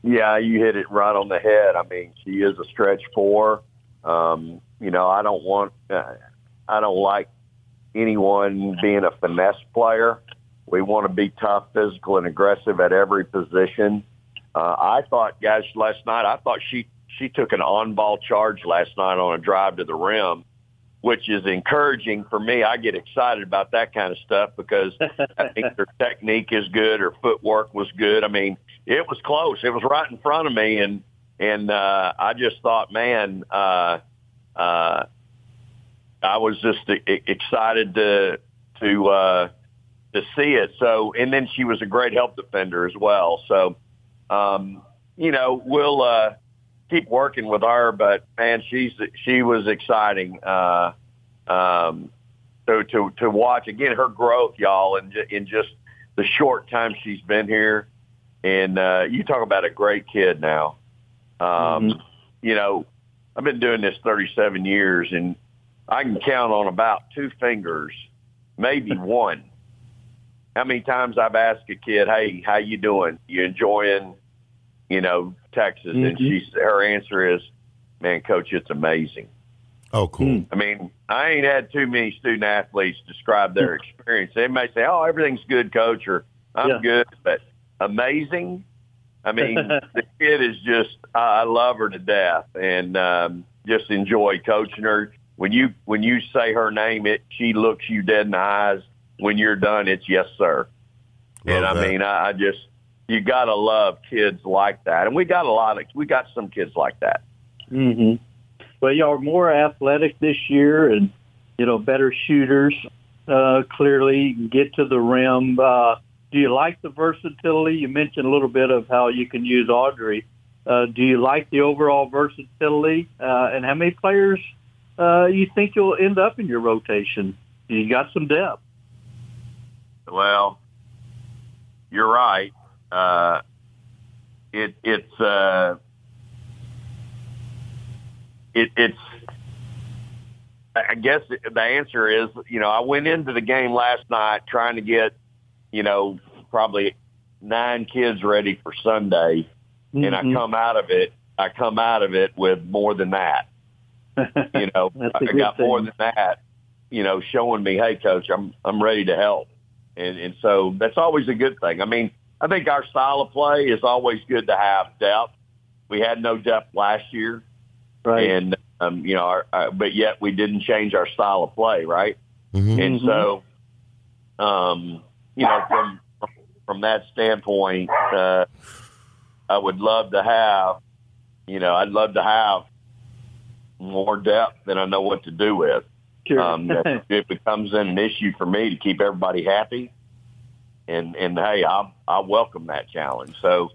Speaker 5: Yeah, you hit it right on the head. I mean, she is a stretch four. Um, you know, I don't want, uh, I don't like anyone being a finesse player. We want to be tough, physical, and aggressive at every position. Uh, I thought, guys, last night I thought she she took an on-ball charge last night on a drive to the rim, which is encouraging for me. I get excited about that kind of stuff because (laughs) I think her technique is good, her footwork was good. I mean, it was close. It was right in front of me, and and uh, I just thought, man, uh, uh, I was just excited to to uh, to see it. So, and then she was a great help defender as well. So, um, you know, we'll uh, keep working with her, but man, she's she was exciting. Uh, um, to to to watch again her growth, y'all, in in just the short time she's been here. And uh, you talk about a great kid now. Um, You know, I've been doing this 37 years, and I can count on about two fingers, maybe (laughs) one. How many times I've asked a kid, "Hey, how you doing? You enjoying, you know, Texas?" And mm-hmm. she's her answer is, "Man, coach, it's amazing."
Speaker 1: Oh, cool. Hmm.
Speaker 5: I mean, I ain't had too many student athletes describe their hmm. experience. They may say, "Oh, everything's good, coach," or "I'm
Speaker 3: Yeah.
Speaker 5: good," but amazing. I mean, (laughs) the kid is just, I I love her to death and um, just enjoy coaching her. when you when you say her name, it she looks you dead in the eyes. When you're done, it's yes, sir.
Speaker 1: Love
Speaker 5: and I
Speaker 1: that.
Speaker 5: mean, I, I just you gotta love kids like that, and we got a lot of we got some kids like that.
Speaker 3: Mm-hmm. Well, y'all are more athletic this year, and you know better shooters. Uh, clearly, get to the rim. Uh, do you like the versatility? You mentioned a little bit of how you can use Audrey. Uh, do you like the overall versatility? Uh, and how many players uh, you think you'll end up in your rotation? You got some depth.
Speaker 5: Well, you're right. Uh, it it's uh, it it's. I guess the answer is, you know, I went into the game last night trying to get, you know, probably nine kids ready for Sunday, and I
Speaker 3: Mhm.
Speaker 5: come out of it. I come out of it with more than that. (laughs) You know, I got more than that. You know, showing me, hey, coach, I'm I'm ready to help, and and so that's always a good thing. I mean, I think our style of play is always good to have depth. We had no depth last year,
Speaker 3: right.
Speaker 5: and um, you know, our, uh, but yet we didn't change our style of play, right?
Speaker 1: Mhm.
Speaker 5: And so, um, you know, from from that standpoint, uh, I would love to have, you know, I'd love to have more depth than I know what to do with.
Speaker 3: Sure.
Speaker 5: Um, that it becomes an issue for me to keep everybody happy, and and hey, I I welcome that challenge. So,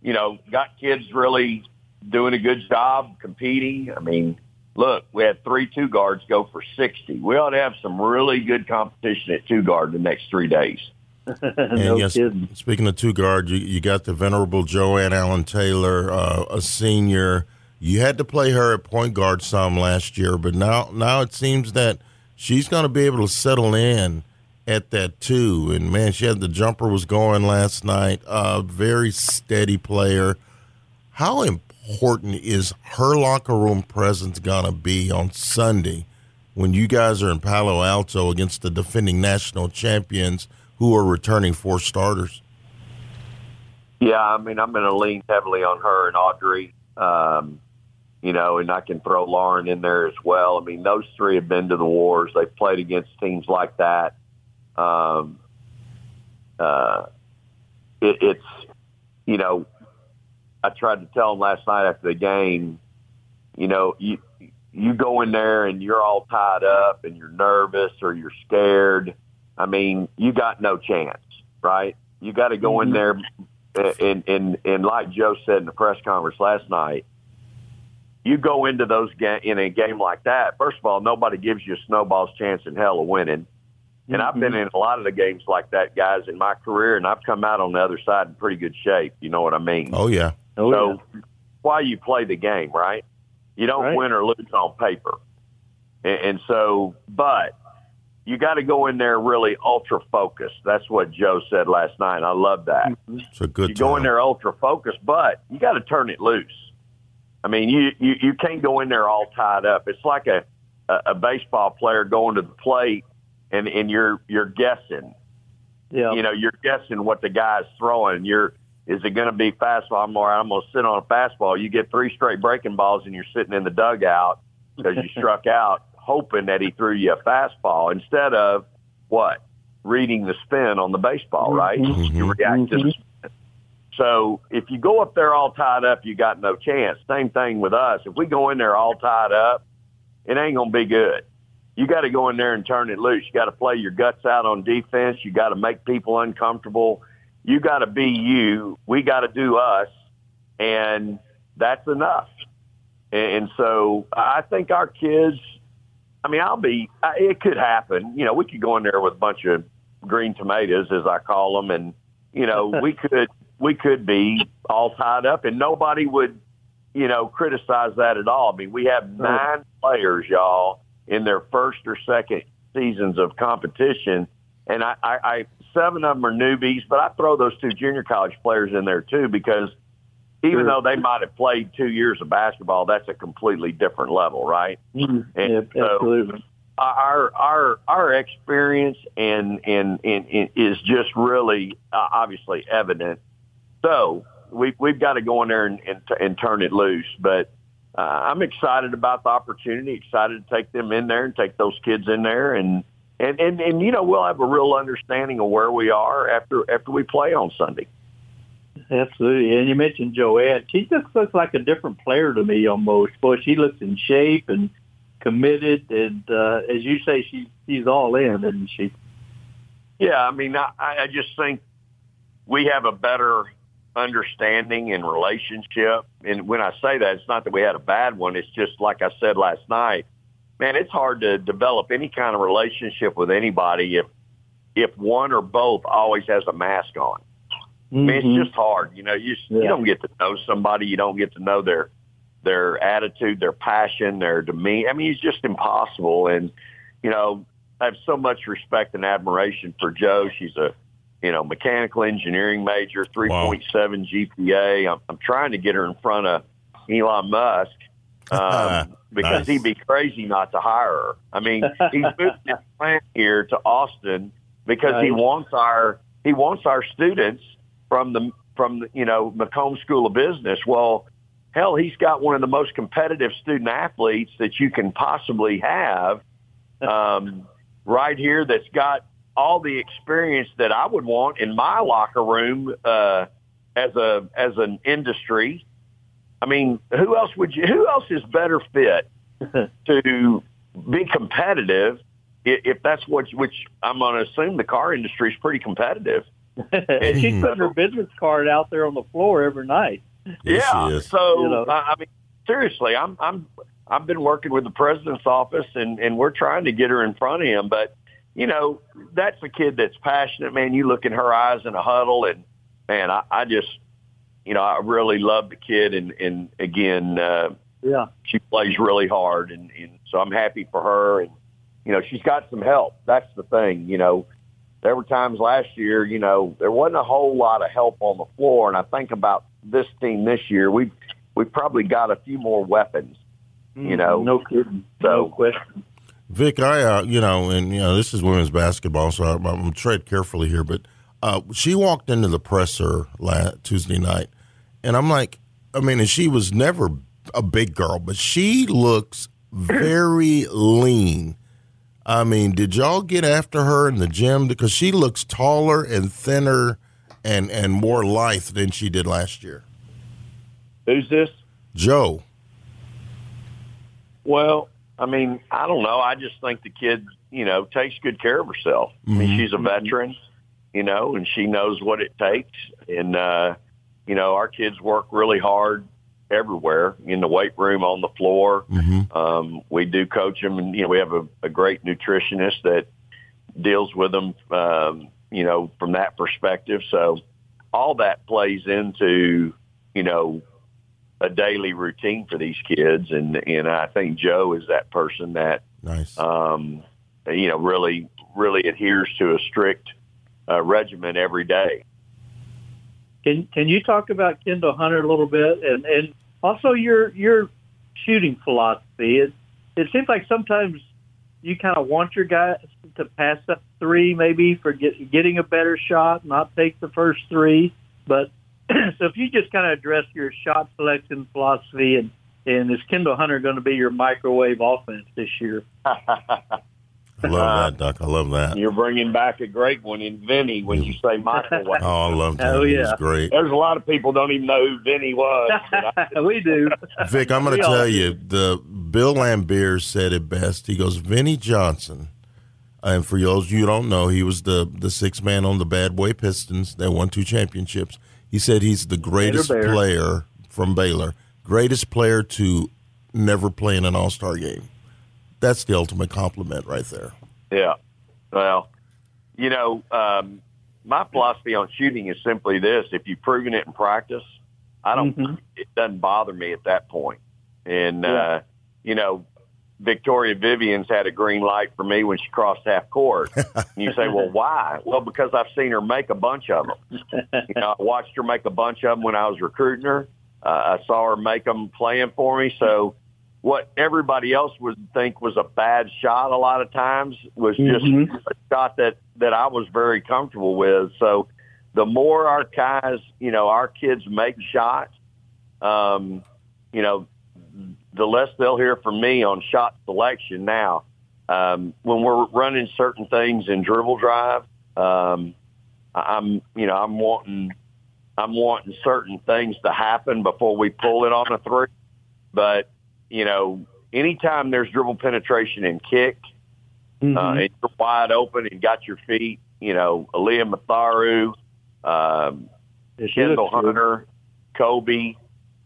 Speaker 5: you know, got kids really doing a good job competing. I mean, look, we had three two guards go for sixty. We ought to have some really good competition at two guard the next three days. (laughs)
Speaker 1: And
Speaker 3: no
Speaker 1: yes,
Speaker 3: kidding.
Speaker 1: speaking of two guard, you, you got the venerable Joanne Allen Taylor, uh, a senior. You had to play her at point guard some last year, but now now it seems that she's going to be able to settle in at that too. And man, she had the jumper was going last night. Uh, very steady player. How important is her locker room presence to be on Sunday when you guys are in Palo Alto against the defending national champions who are returning four starters?
Speaker 5: Yeah, I mean, I'm going to lean heavily on her and Audrey. Um, you know, and I can throw Lauren in there as well. I mean, those three have been to the wars. They've played against teams like that. Um, uh, it, it's, you know, I tried to tell them last night after the game, you know, you you go in there and you're all tied up and you're nervous or you're scared. I mean, you got no chance, right? You got to go in there and, and and like Joe said in the press conference last night, you go into those ga- in a game like that. First of all, nobody gives you a snowball's chance in hell of winning. And I've been mm-hmm. in a lot of the games like that, guys, in my career, and I've come out on the other side in pretty good shape. You know what I mean?
Speaker 1: Oh yeah,
Speaker 3: Oh,
Speaker 5: so why you play the game, right? You don't
Speaker 3: Right.
Speaker 5: win or lose on paper. And, and so, but you got to go in there really ultra focused. That's what Joe said last night. I love that. Mm-hmm.
Speaker 1: it's a good.
Speaker 5: You go in there ultra focused, but you got to turn it loose. I mean, you, you you can't go in there all tied up. It's like a a, a baseball player going to the plate and and you're you're guessing.
Speaker 3: yeah.
Speaker 5: You know, you're guessing what the guy's throwing. You're is it going to be fastball? I'm right, I'm going to sit on a fastball. You get three straight breaking balls and you're sitting in the dugout because you (laughs) struck out, hoping that he threw you a fastball instead of what reading the spin on the baseball, right?
Speaker 1: Mhm.
Speaker 5: You react to the spin. So if you go up there all tied up, you got no chance. Same thing with us. If we go in there all tied up, it ain't going to be good. You got to go in there and turn it loose. You got to play your guts out on defense. You got to make people uncomfortable. You got to be you. We got to do us, and that's enough. And, and so I think our kids. I mean, I'll be. It could happen. You know, we could go in there with a bunch of green tomatoes, as I call them, and you know, we (laughs) could we could be all tied up, and nobody would, you know, criticize that at all. I mean, we have nine players, y'all, in their first or second seasons of competition, and I, I, I seven of them are newbies, but I throw those two junior college players in there too because even
Speaker 3: Sure.
Speaker 5: though they might have played two years of basketball, that's a completely different level, right?
Speaker 3: Mhm.
Speaker 5: And
Speaker 3: Yeah,
Speaker 5: so-
Speaker 3: absolutely.
Speaker 5: our our our experience and and, and, and is just really uh, obviously evident. So we we've got to go in there and, and and turn it loose. But uh, I'm excited about the opportunity. Excited to take them in there and take those kids in there, and and and and you know we'll have a real understanding of where we are after after we play on Sunday.
Speaker 3: Absolutely. And you mentioned Joanne. She just looks like a different player to me almost. Boy, she looks in shape and committed. And uh, as you say, she, she's all in, isn't she?
Speaker 5: Yeah, I mean, I, I just think we have a better understanding and relationship. And when I say that, it's not that we had a bad one. It's just like I said last night, man, it's hard to develop any kind of relationship with anybody if if one or both always has a mask on. I mean,
Speaker 3: Mm-hmm.
Speaker 5: it's just hard. You know, you
Speaker 3: Yeah.
Speaker 5: you don't get to know somebody. You don't get to know their their attitude, their passion, their demeanor. I mean, it's just impossible. And you know, I have so much respect and admiration for Joe. She's a you know mechanical engineering major, three point seven GPA. I'm, I'm trying to get her in front of Elon Musk. (laughs) Um, because
Speaker 1: Nice.
Speaker 5: he'd be crazy not to hire her. I mean, he's (laughs) moved his plant here to Austin because he wants our he wants our students from the from the, you know McCombs School of Business. Well, hell, he's got one of the most competitive student athletes that you can possibly have (laughs) um, right here. That's got all the experience that I would want in my locker room uh, as a as an industry. I mean, who else would you? Who else is better fit (laughs) to be competitive? If that's what, which I'm going to assume the car industry is pretty competitive. (laughs)
Speaker 3: and she's putting her business card out there on the floor every night.
Speaker 1: Yes,
Speaker 5: yeah. So
Speaker 3: You know.
Speaker 5: I I mean, seriously, I'm I'm I've been working with the president's office, and and we're trying to get her in front of him. But you know, that's a kid that's passionate. Man, you look in her eyes in a huddle, and man, I, I just you know I really love the kid, and and again, uh,
Speaker 3: Yeah.
Speaker 5: she plays really hard, and, and so I'm happy for her. And you know, she's got some help. That's the thing. You know, there were times last year, you know, there wasn't a whole lot of help on the floor, and I think about this team this year, we've we've probably got a few more weapons. You know,
Speaker 3: no kidding.
Speaker 5: So-
Speaker 3: no question.
Speaker 1: Vic, I, uh, you know, and you know, this is women's basketball, so I'm, I'm gonna tread carefully here. But uh, she walked into the presser last Tuesday night, and I'm like, I mean, and she was never a big girl, but she looks (clears throat) very lean. I mean, did y'all get after her in the gym because she looks taller and thinner and and more lithe than she did last year?
Speaker 5: Who's this?
Speaker 1: Joe.
Speaker 5: Well, I mean, I don't know. I just think the kid, you know, takes good care of herself. I mean, she's a veteran, you know, and she knows what it takes. And, uh, you know, our kids work really hard everywhere in the weight room, on the floor. Um, we do coach them, and, you know, we have a, a great nutritionist that deals with them, um, you know, from that perspective. So all that plays into, you know, a daily routine for these kids, and and I think Joe is that person that
Speaker 1: Nice.
Speaker 5: um, you know really really adheres to a strict uh, regimen every day.
Speaker 3: Can Can you talk about Kendall Hunter a little bit, and and also your your shooting philosophy? It it seems like sometimes you kind of want your guys to pass up three, maybe for get, getting a better shot, not take the first three. But (clears throat) so if you just kind of address your shot selection philosophy, and and is Kendall Hunter going to be your microwave offense this year?
Speaker 1: I love that, Doc. I love that.
Speaker 5: You're bringing back a great one in Vinny when you say microwave.
Speaker 1: Oh, I love that.
Speaker 3: Oh,
Speaker 1: He was
Speaker 3: yeah.
Speaker 1: great.
Speaker 5: There's a lot of people don't even know who Vinny was. but I- (laughs)
Speaker 3: we do.
Speaker 1: Vic, I'm going to tell
Speaker 3: do.
Speaker 1: you, the Bill Laimbeer said it best. He goes, Vinny Johnson, and for those of you don't know, he was the the sixth man on the Bad Boy Pistons that won two championships. He said he's the greatest player from Baylor, greatest player to never play in an All Star game. That's the ultimate compliment right there.
Speaker 5: Yeah. Well, you know, um, my philosophy on shooting is simply this: if you've proven it in practice, I don't.
Speaker 3: Mhm.
Speaker 5: It doesn't bother me at that point. And
Speaker 3: Yeah.
Speaker 5: uh, you know, Victoria Vivians had a green light for me when she crossed half court. and you say, well, why? Well, because I've seen her make a bunch of them. you know, I watched her make a bunch of them when I was recruiting her. Uh, I saw her make them playing for me. So what everybody else would think was a bad shot a lot of times was just
Speaker 3: Mhm.
Speaker 5: a shot that, that I was very comfortable with. So the more our guys, you know, our kids make shots, um, you know, the less they'll hear from me on shot selection. Now, um, when we're running certain things in dribble drive, um, I'm you know I'm wanting I'm wanting certain things to happen before we pull it on a three. But you know, anytime there's dribble penetration and kick, mm-hmm. uh, and you're wide open and got your feet, you know, Aaliyah Matharu, um, Kendall Hunter, Kobe,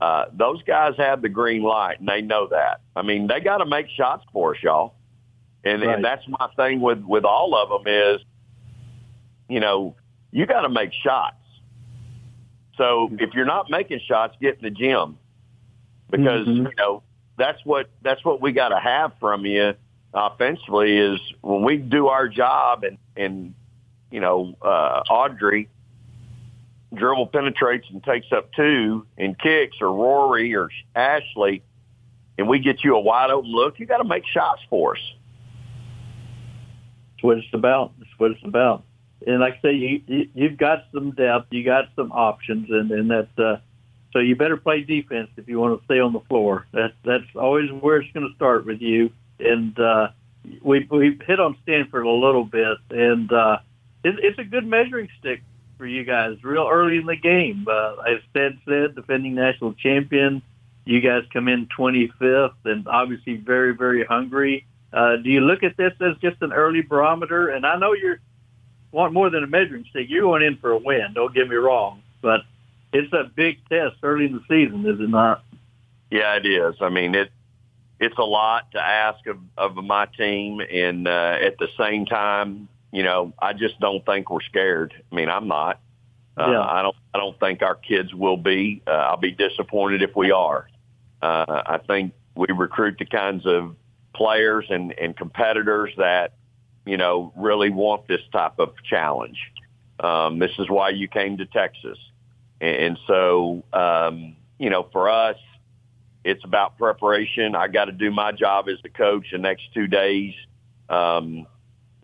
Speaker 5: uh, those guys have the green light, and they know that. I mean, they got to make shots for us, y'all. And, right. and that's my thing with with all of them is, you know, you got to make shots. So if you're not making shots, get in the gym because mm-hmm. you know that's what that's what we got to have from you offensively is when we do our job and and you know uh, Audrey dribble penetrates and takes up two and kicks, or Rori or Ashley, and we get you a wide open look, you got to make shots for us.
Speaker 3: That's what it's about. That's what it's about. And like I say, you, you have got some depth, you got some options, and and that uh, so you better play defense if you want to stay on the floor. That's that's always where it's going to start with you. And uh, we we hit on Stanford a little bit, and uh, it, it's a good measuring stick for you guys real early in the game. Uh, as Ted said, defending national champion, you guys come in 25th and obviously very, very hungry. Uh, do you look at this as just an early barometer? And I know you're want more than a measuring stick. You're going in for a win. Don't get me wrong, but it's a big test early in the season, is it not?
Speaker 5: Yeah, it is. I mean, it it's a lot to ask of, of my team, and uh, at the same time, you know, I just don't think we're scared. I mean, I'm not. Uh, yeah. I don't. I don't think our kids will be. Uh, I'll be disappointed if we are. Uh, I think we recruit the kinds of players and, and competitors that you know really want this type of challenge. Um, this is why you came to Texas, and, and so um, you know for us, it's about preparation. I got to do my job as the coach the next two days. Um,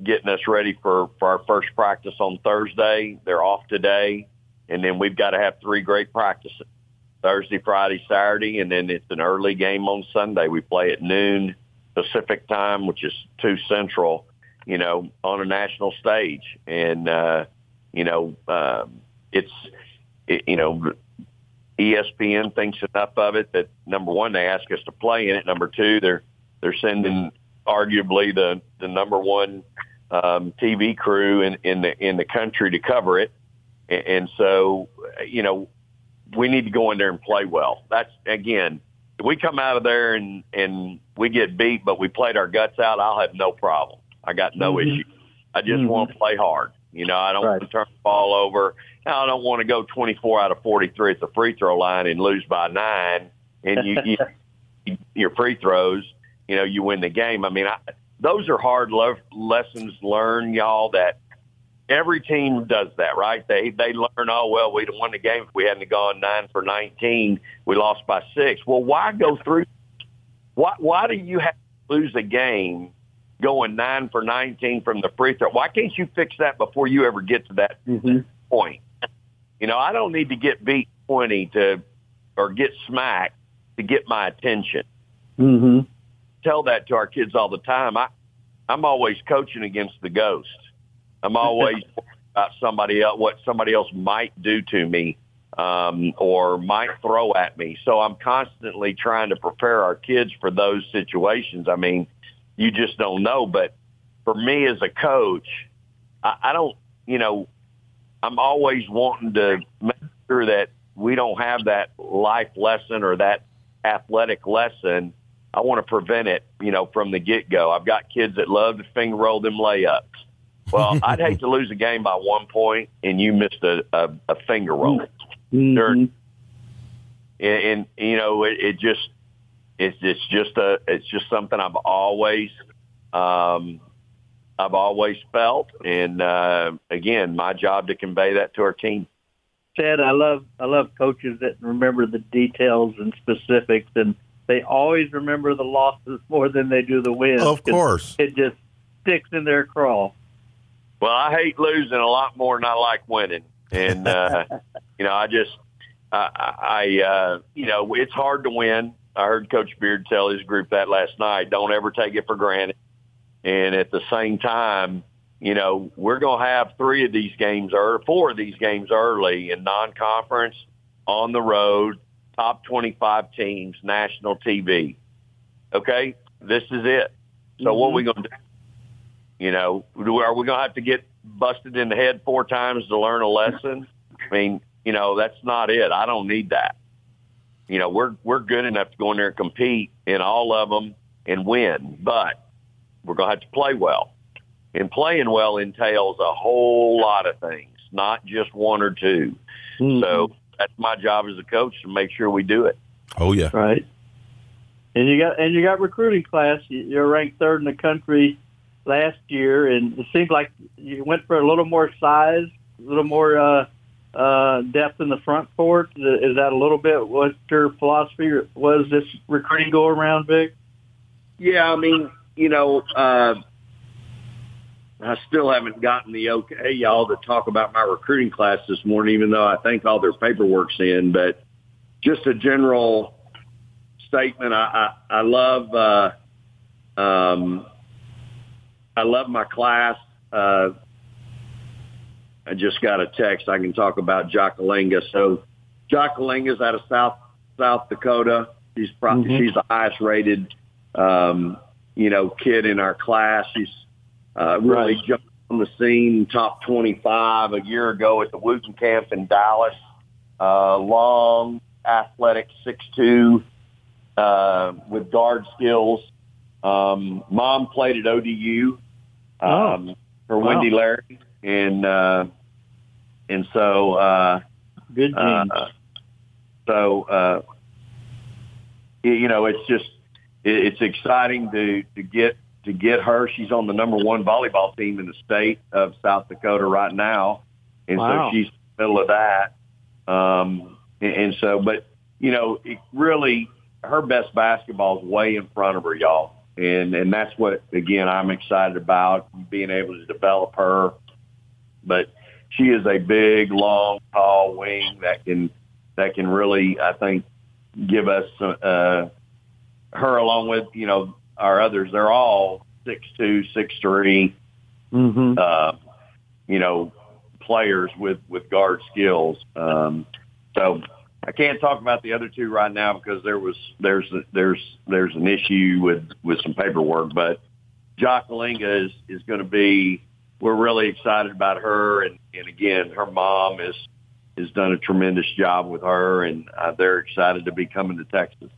Speaker 5: getting us ready for, for our first practice on Thursday. They're off today. And then we've got to have three great practices Thursday, Friday, Saturday. And then it's an early game on Sunday. We play at noon Pacific time, which is 2 Central, you know, on a national stage. And, uh, you know, uh, it's, it, you know, ESPN thinks enough of it that number one, they ask us to play in it. Number two, they're, they're sending arguably the, the number one um, TV crew in, in the in the country to cover it, and, and so you know we need to go in there and play well. That's again, if we come out of there and and we get beat, but we played our guts out, I'll have no problem. I got no mm-hmm. issue. I just mm-hmm. want to play hard. You know, I don't right. want to turn the ball over. I don't want to go 24 out of 43 at the free throw line and lose by nine, and you, you (laughs) your free throws. You know, you win the game. I mean, I, those are hard le- lessons learned, y'all. That every team does that, right? They they learn, oh well, we'd have won the game if we hadn't gone nine for nineteen. We lost by six. Well, why go through? Why why do you have to lose a game going nine for nineteen from the free throw? Why can't you fix that before you ever get to that mm-hmm. point? You know, I don't need to get beat twenty to or get smacked to get my attention.
Speaker 3: Mm-hmm
Speaker 5: tell that to our kids all the time. I, I'm always coaching against the ghost. I'm always (laughs) about somebody else, what somebody else might do to me, um, or might throw at me. So I'm constantly trying to prepare our kids for those situations. I mean, you just don't know. But for me as a coach, I, I don't, you know, I'm always wanting to make sure that we don't have that life lesson or that athletic lesson I want to prevent it, you know, from the get go. I've got kids that love to finger roll them layups. Well, (laughs) I'd hate to lose a game by one point and you missed a, a, a finger roll. Mm-hmm. And, and, you know, it, it just it's it's just a it's just something I've always um, I've always felt, and uh, again, my job to convey that to our team.
Speaker 3: Ted, I love I love coaches that remember the details and specifics and they always remember the losses more than they do the wins.
Speaker 1: Of course.
Speaker 3: It just sticks in their craw.
Speaker 5: Well, I hate losing a lot more than I like winning. And, uh, (laughs) you know, I just, I, I uh, you know, it's hard to win. I heard Coach Beard tell his group that last night. Don't ever take it for granted. And at the same time, you know, we're going to have three of these games or four of these games early in non-conference, on the road, top 25 teams, national TV. Okay, this is it. So mm-hmm. what are we going to do? You know, do are we going to have to get busted in the head four times to learn a lesson? I mean, you know, that's not it. I don't need that. You know, we're we're good enough to go in there and compete in all of them and win, but we're going to have to play well. And playing well entails a whole lot of things, not just one or 2 mm-hmm. So that's my job as a coach to make sure we do it.
Speaker 1: Oh yeah,
Speaker 3: right. And you got and you got recruiting class. You're ranked third in the country last year, and it seems like you went for a little more size, a little more uh, uh, depth in the front court. Is that a little bit what your philosophy was this recruiting go around, Vic?
Speaker 5: Yeah, I mean, you know, uh, I still haven't gotten the okay, y'all, to talk about my recruiting class this morning, even though I think all their paperwork's in. But just a general statement. I I, I love uh, um, I love my class. Uh, I just got a text. I can talk about Ndjakalenga. So Ndjakalenga's out of South South Dakota. She's probably mm-hmm. she's the highest rated um, you know kid in our class. She's uh, really right. jumped on the scene, top 25 a year ago at the Wooten Camp in Dallas. Uh, long, athletic, 6'2", uh, with guard skills. Um, mom played at ODU um, oh. for wow. Wendy Larry, and uh, and so uh,
Speaker 3: good. Uh,
Speaker 5: so uh, you know, it's just it's exciting to to get to get her. She's on the number one volleyball team in the state of South Dakota right now, and wow. so she's in the middle of that. Um, and, and so, but you know, it really her best basketball is way in front of her, y'all and and that's what again I'm excited about being able to develop her. But she is a big, long, tall wing that can that can really I think give us uh, her along with you know our others. They're all six two, six three. Mm-hmm. Uh, you know, players with with guard skills. Um, so I can't talk about the other two right now because there was there's there's there's an issue with with some paperwork. But Ndjakalenga is is going to be. We're really excited about her, and and again, her mom is has done a tremendous job with her, and uh, they're excited to be coming to Texas.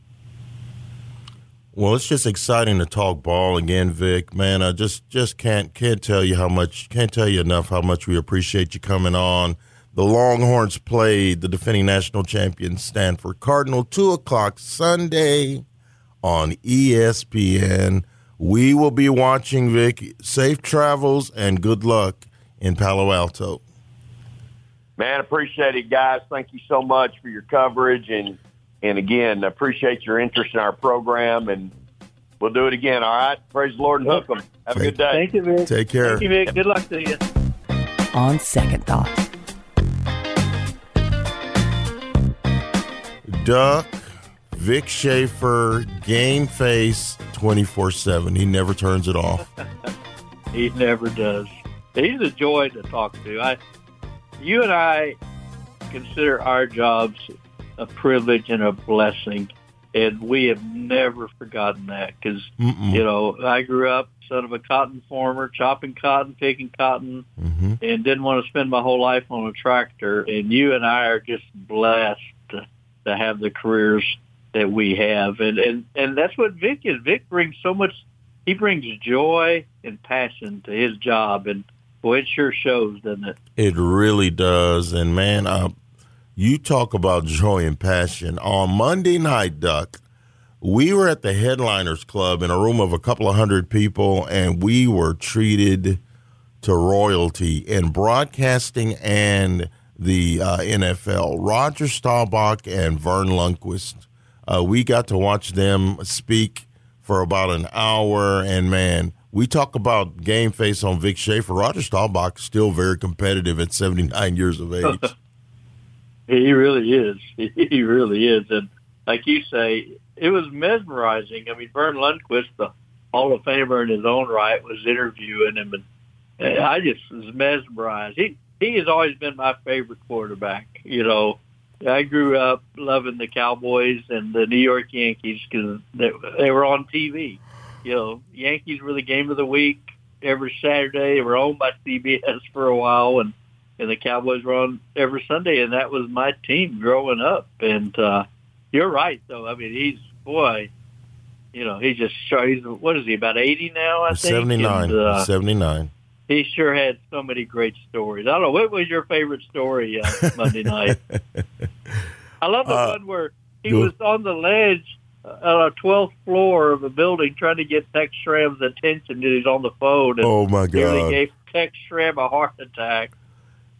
Speaker 1: Well, it's just exciting to talk ball again, Vic. Man, I just just can't can't tell you how much can't tell you enough how much we appreciate you coming on the Longhorns played the defending national champion Stanford Cardinal, 2 o'clock Sunday on ESPN. We will be watching, Vic. Safe travels and good luck in Palo Alto.
Speaker 5: Man, appreciate it, guys. Thank you so much for your coverage. And, and again, appreciate your interest in our program. And we'll do it again, all right? Praise the Lord and hook them. Have a good day.
Speaker 3: Thank you, Vic.
Speaker 1: Take care.
Speaker 3: Thank you, Vic. Good luck to you.
Speaker 4: On second thought.
Speaker 1: Duck, Vic Schaefer, game face 24 7. He never turns it off. (laughs)
Speaker 3: he never does. He's a joy to talk to. I, you and I consider our jobs a privilege and a blessing, and we have never forgotten that because, you know, I grew up son of a cotton farmer, chopping cotton, picking cotton, mm-hmm. and didn't want to spend my whole life on a tractor. And you and I are just blessed to have the careers that we have, and and and that's what Vic is. Vic brings so much. He brings joy and passion to his job, and boy, it sure shows, doesn't it?
Speaker 1: It really does. And man, uh, you talk about joy and passion. On Monday night, Duck, we were at the Headliners Club in a room of a couple of hundred people, and we were treated to royalty in broadcasting and the uh, NFL. Roger Staubach and Verne Lundquist. Uh, we got to watch them speak for about an hour, and man, we talk about game face on Vic Schaefer. Roger Staubach still very competitive at 79 years of age. (laughs)
Speaker 3: he really is. (laughs) He really is. And like you say, it was mesmerizing. I mean, Verne Lundquist, the Hall of Famer in his own right, was interviewing him, and I just was mesmerized. He he has always been my favorite quarterback. You know, I grew up loving the Cowboys and the New York Yankees because they, they were on TV. You know, Yankees were the game of the week every Saturday. They were owned by CBS for a while, and and the Cowboys were on every Sunday, and that was my team growing up. And uh, you're right, though. I mean, he's boy. You know, he just he's what is he about eighty now? I think
Speaker 1: seventy nine.
Speaker 3: Uh,
Speaker 1: Seventy nine.
Speaker 3: he sure had so many great stories. I don't know what was your favorite story uh, Monday night. (laughs) I love the
Speaker 1: Uh,
Speaker 3: one where he was on the ledge uh, on a twelfth floor of a building trying to get Tex Schramm's attention. And he's on the phone and
Speaker 1: Oh my god.
Speaker 3: gave Tex Schramm a heart attack.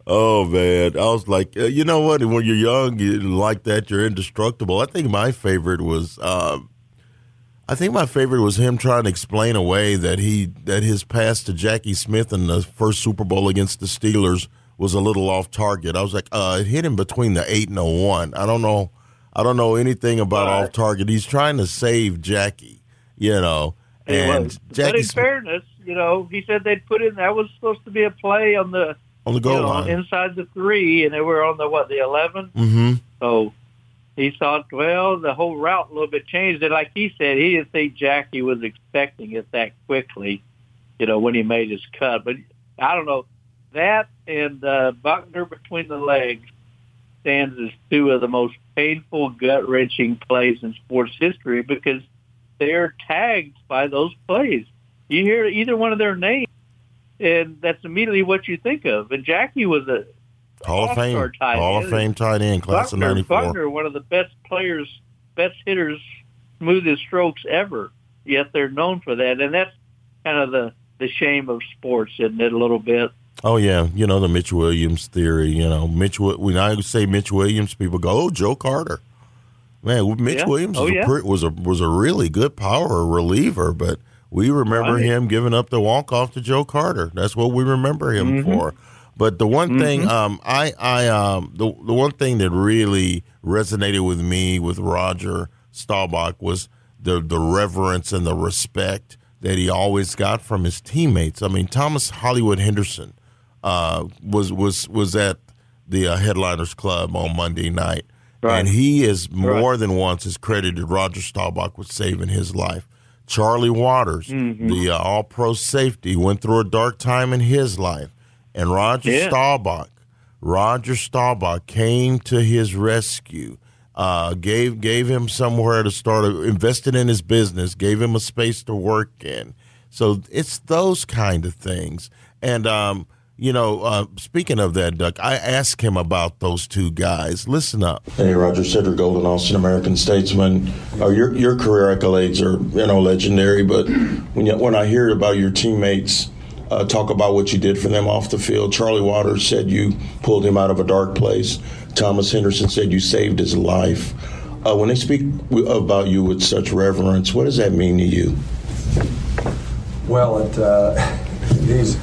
Speaker 1: Oh man, I was like, uh, you know what? When you're young, you like that. You're indestructible. I think my favorite was, um, I think my favorite was him trying to explain away that he that his pass to Jackie Smith in the first Super Bowl against the Steelers was a little off target. I was like, uh, it hit him between the eight and the one. I don't know, I don't know anything about
Speaker 3: Right.
Speaker 1: off target. He's trying to save Jackie, you know,
Speaker 3: He
Speaker 1: and
Speaker 3: was. but
Speaker 1: Jackie
Speaker 3: in
Speaker 1: Smith
Speaker 3: fairness, you know, he said they'd put in that was supposed to be a play on the
Speaker 1: on the goal
Speaker 3: you know,
Speaker 1: line.
Speaker 3: inside the three, and they were on the what the eleven.
Speaker 1: mm-hmm.
Speaker 3: So he thought, well, the whole route a little bit changed. And like he said, he didn't think Jackie was expecting it that quickly, you know, when he made his cut. But I don't know. That and uh, Buckner between the legs stands as two of the most painful, gut wrenching plays in sports history because they're tagged by those plays. You hear either one of their names, and that's immediately what you think of. And Jackie was a
Speaker 1: Hall of Fame,
Speaker 3: tight
Speaker 1: Hall of. Fame tight end, class
Speaker 3: Buckner,
Speaker 1: of '94.
Speaker 3: Buckner, one of the best players, best hitters, smoothest strokes ever. Yet they're known for that, and that's kind of the the shame of sports, isn't it? A little bit.
Speaker 1: Oh yeah, you know the Mitch Williams theory. You know Mitch. When I say Mitch Williams, people go, "Oh, Joe Carter." Man, Mitch
Speaker 3: Yeah.
Speaker 1: Williams
Speaker 3: Oh,
Speaker 1: was,
Speaker 3: yeah.
Speaker 1: a was a was a really good power reliever, but we remember
Speaker 3: Right.
Speaker 1: him giving up the walk off to Joe Carter. That's what we remember him
Speaker 3: Mm-hmm.
Speaker 1: for. But the one thing, um, I, I, um, the the one thing that really resonated with me with Roger Staubach was the the reverence and the respect that he always got from his teammates. I mean, Thomas Hollywood Henderson uh, was was was at the uh, Headliners Club on Monday night,
Speaker 3: Right.
Speaker 1: and he is more than once has credited Roger Staubach with saving his life. Charlie Waters,
Speaker 3: Mm-hmm.
Speaker 1: the uh, All Pro safety, went through a dark time in his life, and Roger
Speaker 3: Yeah.
Speaker 1: Staubach, Roger Staubach came to his rescue. Uh, gave gave him somewhere to start, invested in his business, gave him a space to work in. So it's those kind of things. And um, you know, uh, speaking of that, Duck, I asked him about those two guys. Listen up.
Speaker 6: Hey, Roger Cedric Golden, Austin American statesman. Uh, your your career accolades are you know legendary, but when you, when I hear about your teammates uh, talk about what you did for them off the field, Charlie Waters said you pulled him out of a dark place. Thomas Henderson said you saved his life. Uh, when they speak about you with such reverence, what does that mean to you?
Speaker 7: Well, it, uh, (laughs) these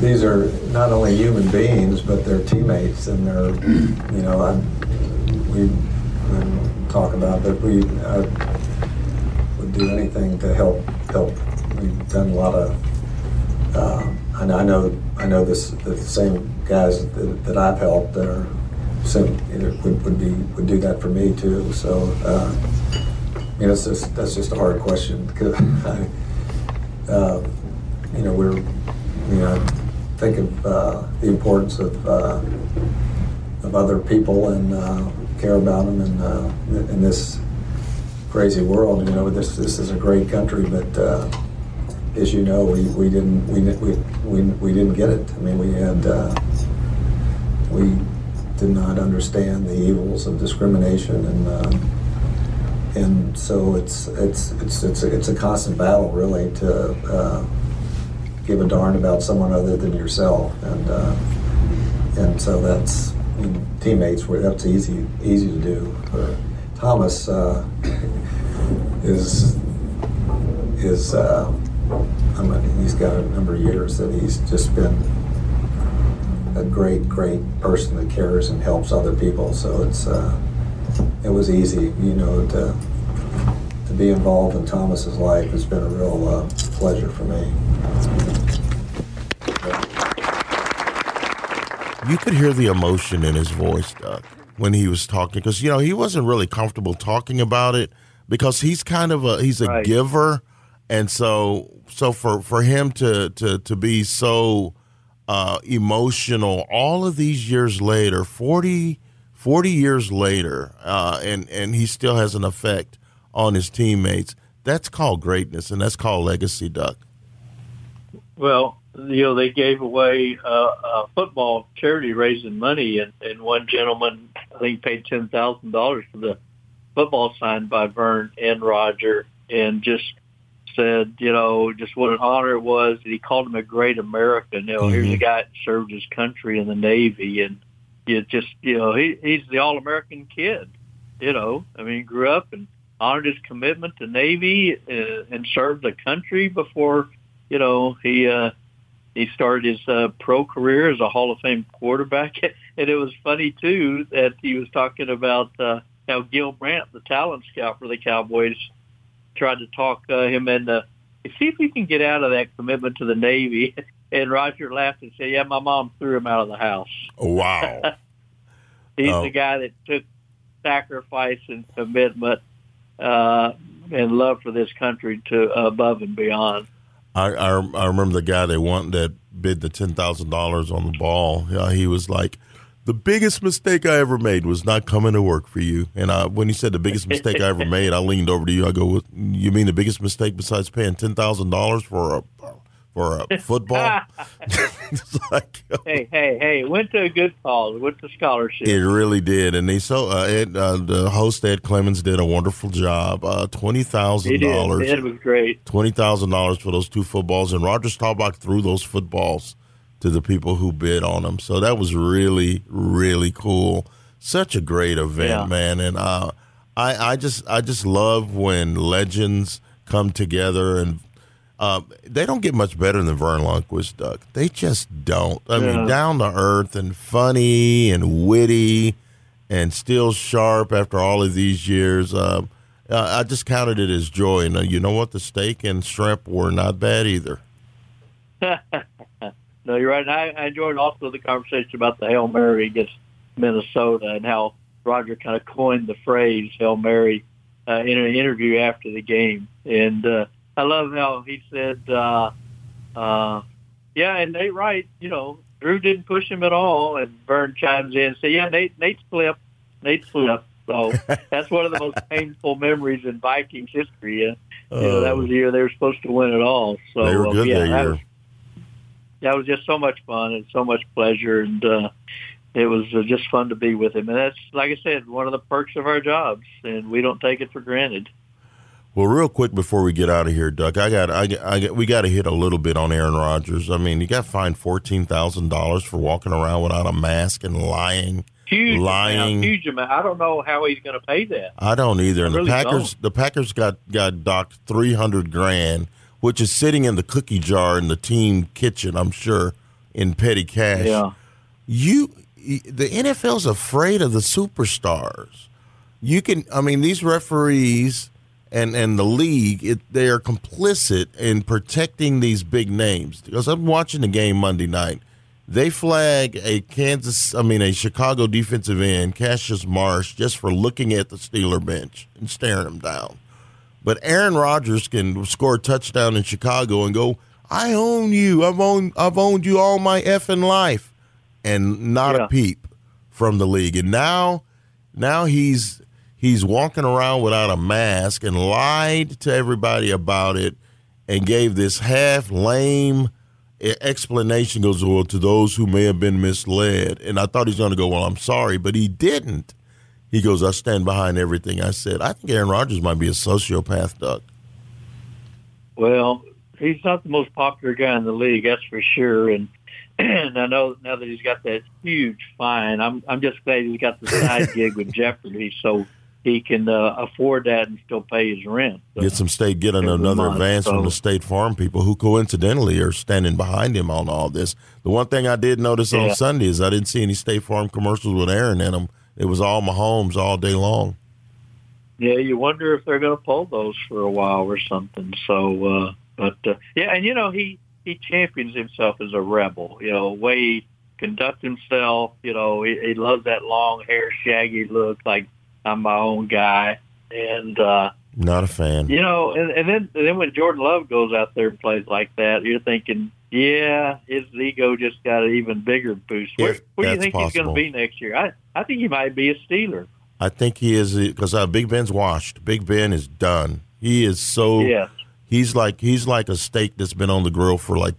Speaker 7: these are not only human beings, but they're teammates, and they're you know I, we we talk about that we I would do anything to help help. We've done a lot of. Uh, and I know I know this the same guys that, that I've helped are sim, would, would be would do that for me too. So. Uh, you know, it's just, that's just a hard question (laughs) because I, uh, you know, we're, you know, think of uh, the importance of uh, of other people and uh, care about them, and uh, in this crazy world, you know, this this is a great country, but uh, as you know, we, we didn't we, we we we didn't get it. I mean, we had uh, we did not understand the evils of discrimination and. And so it's it's it's it's a, it's a constant battle really to give a darn about someone other than yourself. And uh, and so that's teammates where that's easy easy to do. Thomas uh, is is uh, I mean he's got a number of years that he's just been a great great person that cares and helps other people. So it's uh, it was easy, you know, to be involved in Thomas's life has been a real uh, pleasure for me.
Speaker 1: You could hear the emotion in his voice, Duck, when he was talking, because you know he wasn't really comfortable talking about it because he's kind of a he's a
Speaker 3: Right.
Speaker 1: giver, and so so for for him to to to be so uh, emotional all of these years later, 40, 40 years later, uh, and and he still has an effect on his teammates. That's called greatness, and that's called legacy, Duck.
Speaker 3: Well, you know, they gave away uh, a football charity raising money, and, and one gentleman, I think, paid ten thousand dollars for the football signed by Verne and Roger, and just said, you know, just what an honor it was. And he called him a great American. You know, here's a guy that served his country in the Navy, and you just, you know, he he's the all American kid. You know, I mean, he grew up and honored his commitment to Navy uh, and served the country before you know, he uh, he started his uh, pro career as a Hall of Fame quarterback, (laughs) and it was funny too that he was talking about uh, how Gil Brandt, the talent scout for the Cowboys, tried to talk uh, him into see if he can get out of that commitment to the Navy. (laughs) And Roger laughed and said, "Yeah, my mom threw him out of the house.
Speaker 1: Wow. (laughs)
Speaker 3: He's
Speaker 1: Oh.
Speaker 3: the guy that took sacrifice and commitment uh, and love for this country to above and beyond."
Speaker 1: I, I I remember the guy they want that bid the ten thousand dollars on the ball. Yeah, he was like, the biggest mistake I ever made was not coming to work for you. And I, when he said the biggest mistake I ever (laughs) made, I leaned over to you. I go, you mean the biggest mistake besides paying ten thousand dollars for a for a football? (laughs) (laughs) like,
Speaker 3: hey, hey, hey! Went to a good cause. Went to scholarship.
Speaker 1: It really did, and they so uh, Ed, uh, the host Ed Clemens did a wonderful job. Uh, twenty
Speaker 3: He
Speaker 1: thousand dollars.
Speaker 3: It was great.
Speaker 1: twenty thousand dollars for those two footballs, and Roger Staubach threw those footballs to the people who bid on them. So that was really, really cool. Such a great event,
Speaker 3: Yeah.
Speaker 1: man. And uh, I, I just, I just love when legends come together, and uh, they don't get much better than Verne Lundquist, Duck. They just don't. I mean, down to earth and funny and witty, and still sharp after all of these years. Um, I just counted it as joy. And uh, you know what? The steak and shrimp were not bad either. (laughs)
Speaker 3: No, you're right. And I, I enjoyed also the conversation about the Hail Mary against Minnesota and how Roger kind of coined the phrase Hail Mary uh, in an interview after the game. And uh, I love how he said, uh, uh, yeah, and Nate Wright, you know, Drew didn't push him at all. And Verne chimes in and said, yeah, Nate, Nate's flipped. Nate's flipped. So (laughs) that's one of the most painful memories in Vikings history. Uh, you know, that was the year they were supposed to win it all. So
Speaker 1: they were
Speaker 3: uh,
Speaker 1: good
Speaker 3: yeah,
Speaker 1: that
Speaker 3: that
Speaker 1: year.
Speaker 3: was- that was just so much fun and so much pleasure and uh it was uh, just fun to be with him and that's like i said one of the perks of our jobs and we don't take it for granted
Speaker 1: Well, real quick before we get out of here, Duck, I got, I, I got, we got to hit a little bit on Aaron Rodgers. I mean, you got fined fourteen thousand dollars for walking around without a mask and lying.
Speaker 3: huge
Speaker 1: Lying.
Speaker 3: amount, huge amount i don't know how he's going to pay that
Speaker 1: I don't either. And
Speaker 3: really
Speaker 1: the Packers,
Speaker 3: don't.
Speaker 1: the Packers got got docked three hundred grand, which is sitting in the cookie jar in the team kitchen. I'm sure in petty cash.
Speaker 3: yeah
Speaker 1: you the NFL's afraid of the superstars. You can I mean these referees and and the league it, they are complicit in protecting these big names because I'm watching the game Monday night. They flag a Kansas I mean a Chicago defensive end Cassius Marsh just for looking at the Steeler bench and staring him down. But Aaron Rodgers can score a touchdown in Chicago and go, "I own you. I've owned I've owned you all my effing life," and not
Speaker 3: Yeah.
Speaker 1: a peep from the league. And now, now he's he's walking around without a mask and lied to everybody about it, and gave this half lame explanation. Goes well to those who may have been misled, and I thought he's going to go, "Well, I'm sorry," but he didn't. He goes, I stand behind everything I said. I think Aaron Rodgers might be a sociopath, duck
Speaker 3: well he's not the most popular guy in the league that's for sure and (clears throat) and I know now that he's got that huge fine, I'm I'm just glad he's got the side (laughs) gig with Jeopardy, so he can uh, afford that and still pay his rent. So,
Speaker 1: Get some state, get another
Speaker 3: month,
Speaker 1: advance from the State Farm people who coincidentally are standing behind him on all this. The one thing I did notice
Speaker 3: Yeah.
Speaker 1: on Sunday is I didn't see any State Farm commercials with Aaron in them. It was all Mahomes all day long.
Speaker 3: Yeah, you wonder if they're going to pull those for a while or something. So, uh, but uh, yeah, and you know he he champions himself as a rebel. You know, way he conducts himself. You know, he, he loves that long hair, shaggy look, like I'm my own guy. And uh,
Speaker 1: Not a fan.
Speaker 3: you know, and, and then and then when Jordan Love goes out there and plays like that, you're thinking, yeah, his ego just got an even bigger boost. Where, where do you think he's going to be next year? I I think he might be a Steeler.
Speaker 1: I think he is because uh, Big Ben's washed. Big Ben is done. He is so.
Speaker 3: Yes.
Speaker 1: He's like he's like a steak that's been on the grill for like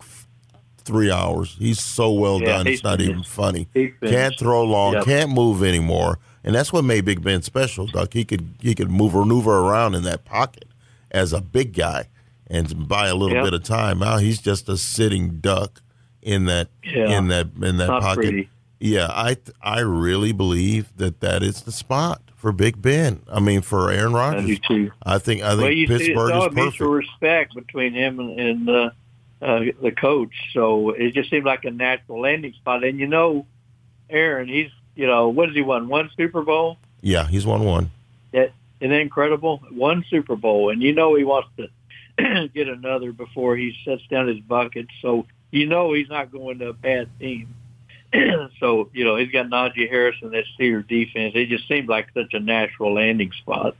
Speaker 1: three hours. He's so well
Speaker 3: Yeah,
Speaker 1: done. It's not even funny. Can't throw long.
Speaker 3: Yep.
Speaker 1: Can't move anymore. And that's what made Big Ben special. Duck. He could he could move maneuver around in that pocket as a big guy and buy a little
Speaker 3: Yep.
Speaker 1: bit of time. Now he's just a sitting duck in that
Speaker 3: Yeah.
Speaker 1: in that in that pocket.
Speaker 3: pretty.
Speaker 1: Yeah, I I really believe that that is the spot for Big Ben. I mean, for Aaron
Speaker 3: I
Speaker 1: Rodgers.
Speaker 3: too.
Speaker 1: I think I
Speaker 3: well,
Speaker 1: think
Speaker 3: you see,
Speaker 1: Pittsburgh
Speaker 3: it's all
Speaker 1: is
Speaker 3: a mutual
Speaker 1: perfect.
Speaker 3: respect between him and, and uh, uh, the coach. So it just seemed like a natural landing spot. And you know, Aaron, he's you know what has he won? One Super Bowl.
Speaker 1: Yeah, he's won one.
Speaker 3: That isn't that incredible. One Super Bowl, and you know he wants to (clears throat) get another before he sets down his bucket. So you know he's not going to a bad team. (clears throat) so you know he's got Najee Harris and that Steeler defense. It just seemed like such a natural landing spot.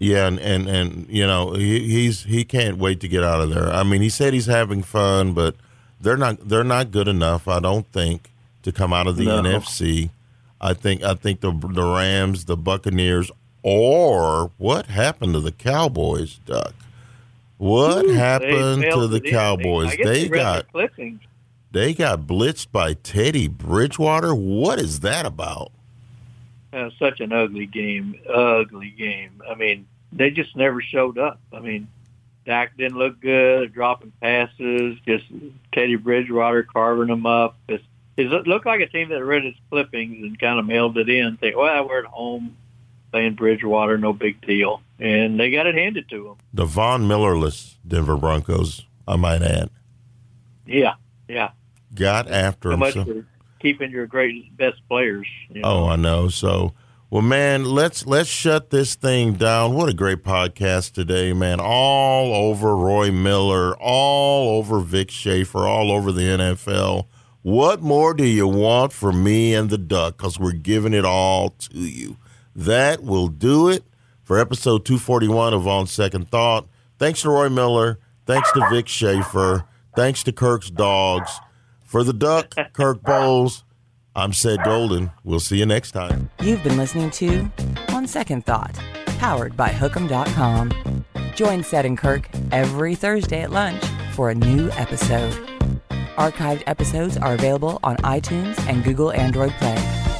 Speaker 1: Yeah, and and, and you know he, he's he can't wait to get out of there. I mean, he said he's having fun, but they're not they're not good enough. I don't think to come out of the
Speaker 3: No.
Speaker 1: NFC. I think I think the the Rams, the Buccaneers, or what happened to the Cowboys, Duck? What
Speaker 3: They
Speaker 1: happened to the. Cowboys? They got
Speaker 3: the
Speaker 1: they got blitzed by Teddy Bridgewater. What is that about?
Speaker 3: Uh, such an ugly game, ugly game. I mean, they just never showed up. I mean, Dak didn't look good, dropping passes, just Teddy Bridgewater carving them up. It's, it looked like a team that read its clippings and kind of mailed it in, think, well, we're at home playing Bridgewater, no big deal. And they got it handed to them.
Speaker 1: The Von Millerless Denver Broncos, I might add,
Speaker 3: Yeah, yeah.
Speaker 1: got after
Speaker 3: So
Speaker 1: him. So-
Speaker 3: for keeping your great best players. You know?
Speaker 1: Oh, I know. So, well, man, let's let's shut this thing down. What a great podcast today, man! All over Roy Miller, all over Vic Schaefer, all over the NFL. What more do you want from me and the Duck? Because we're giving it all to you. That will do it for episode 241 of On Second Thought. Thanks to Roy Miller. Thanks to Vic Schaefer. Thanks to Kirk's Dogs. For the Duck, (laughs) Kirk Bohls, I'm Ced Golden. We'll see you next time.
Speaker 4: You've been listening to On Second Thought, powered by Hookem.com. Join Seth and Kirk every Thursday at lunch for a new episode. Archived episodes are available on iTunes and Google Android Play.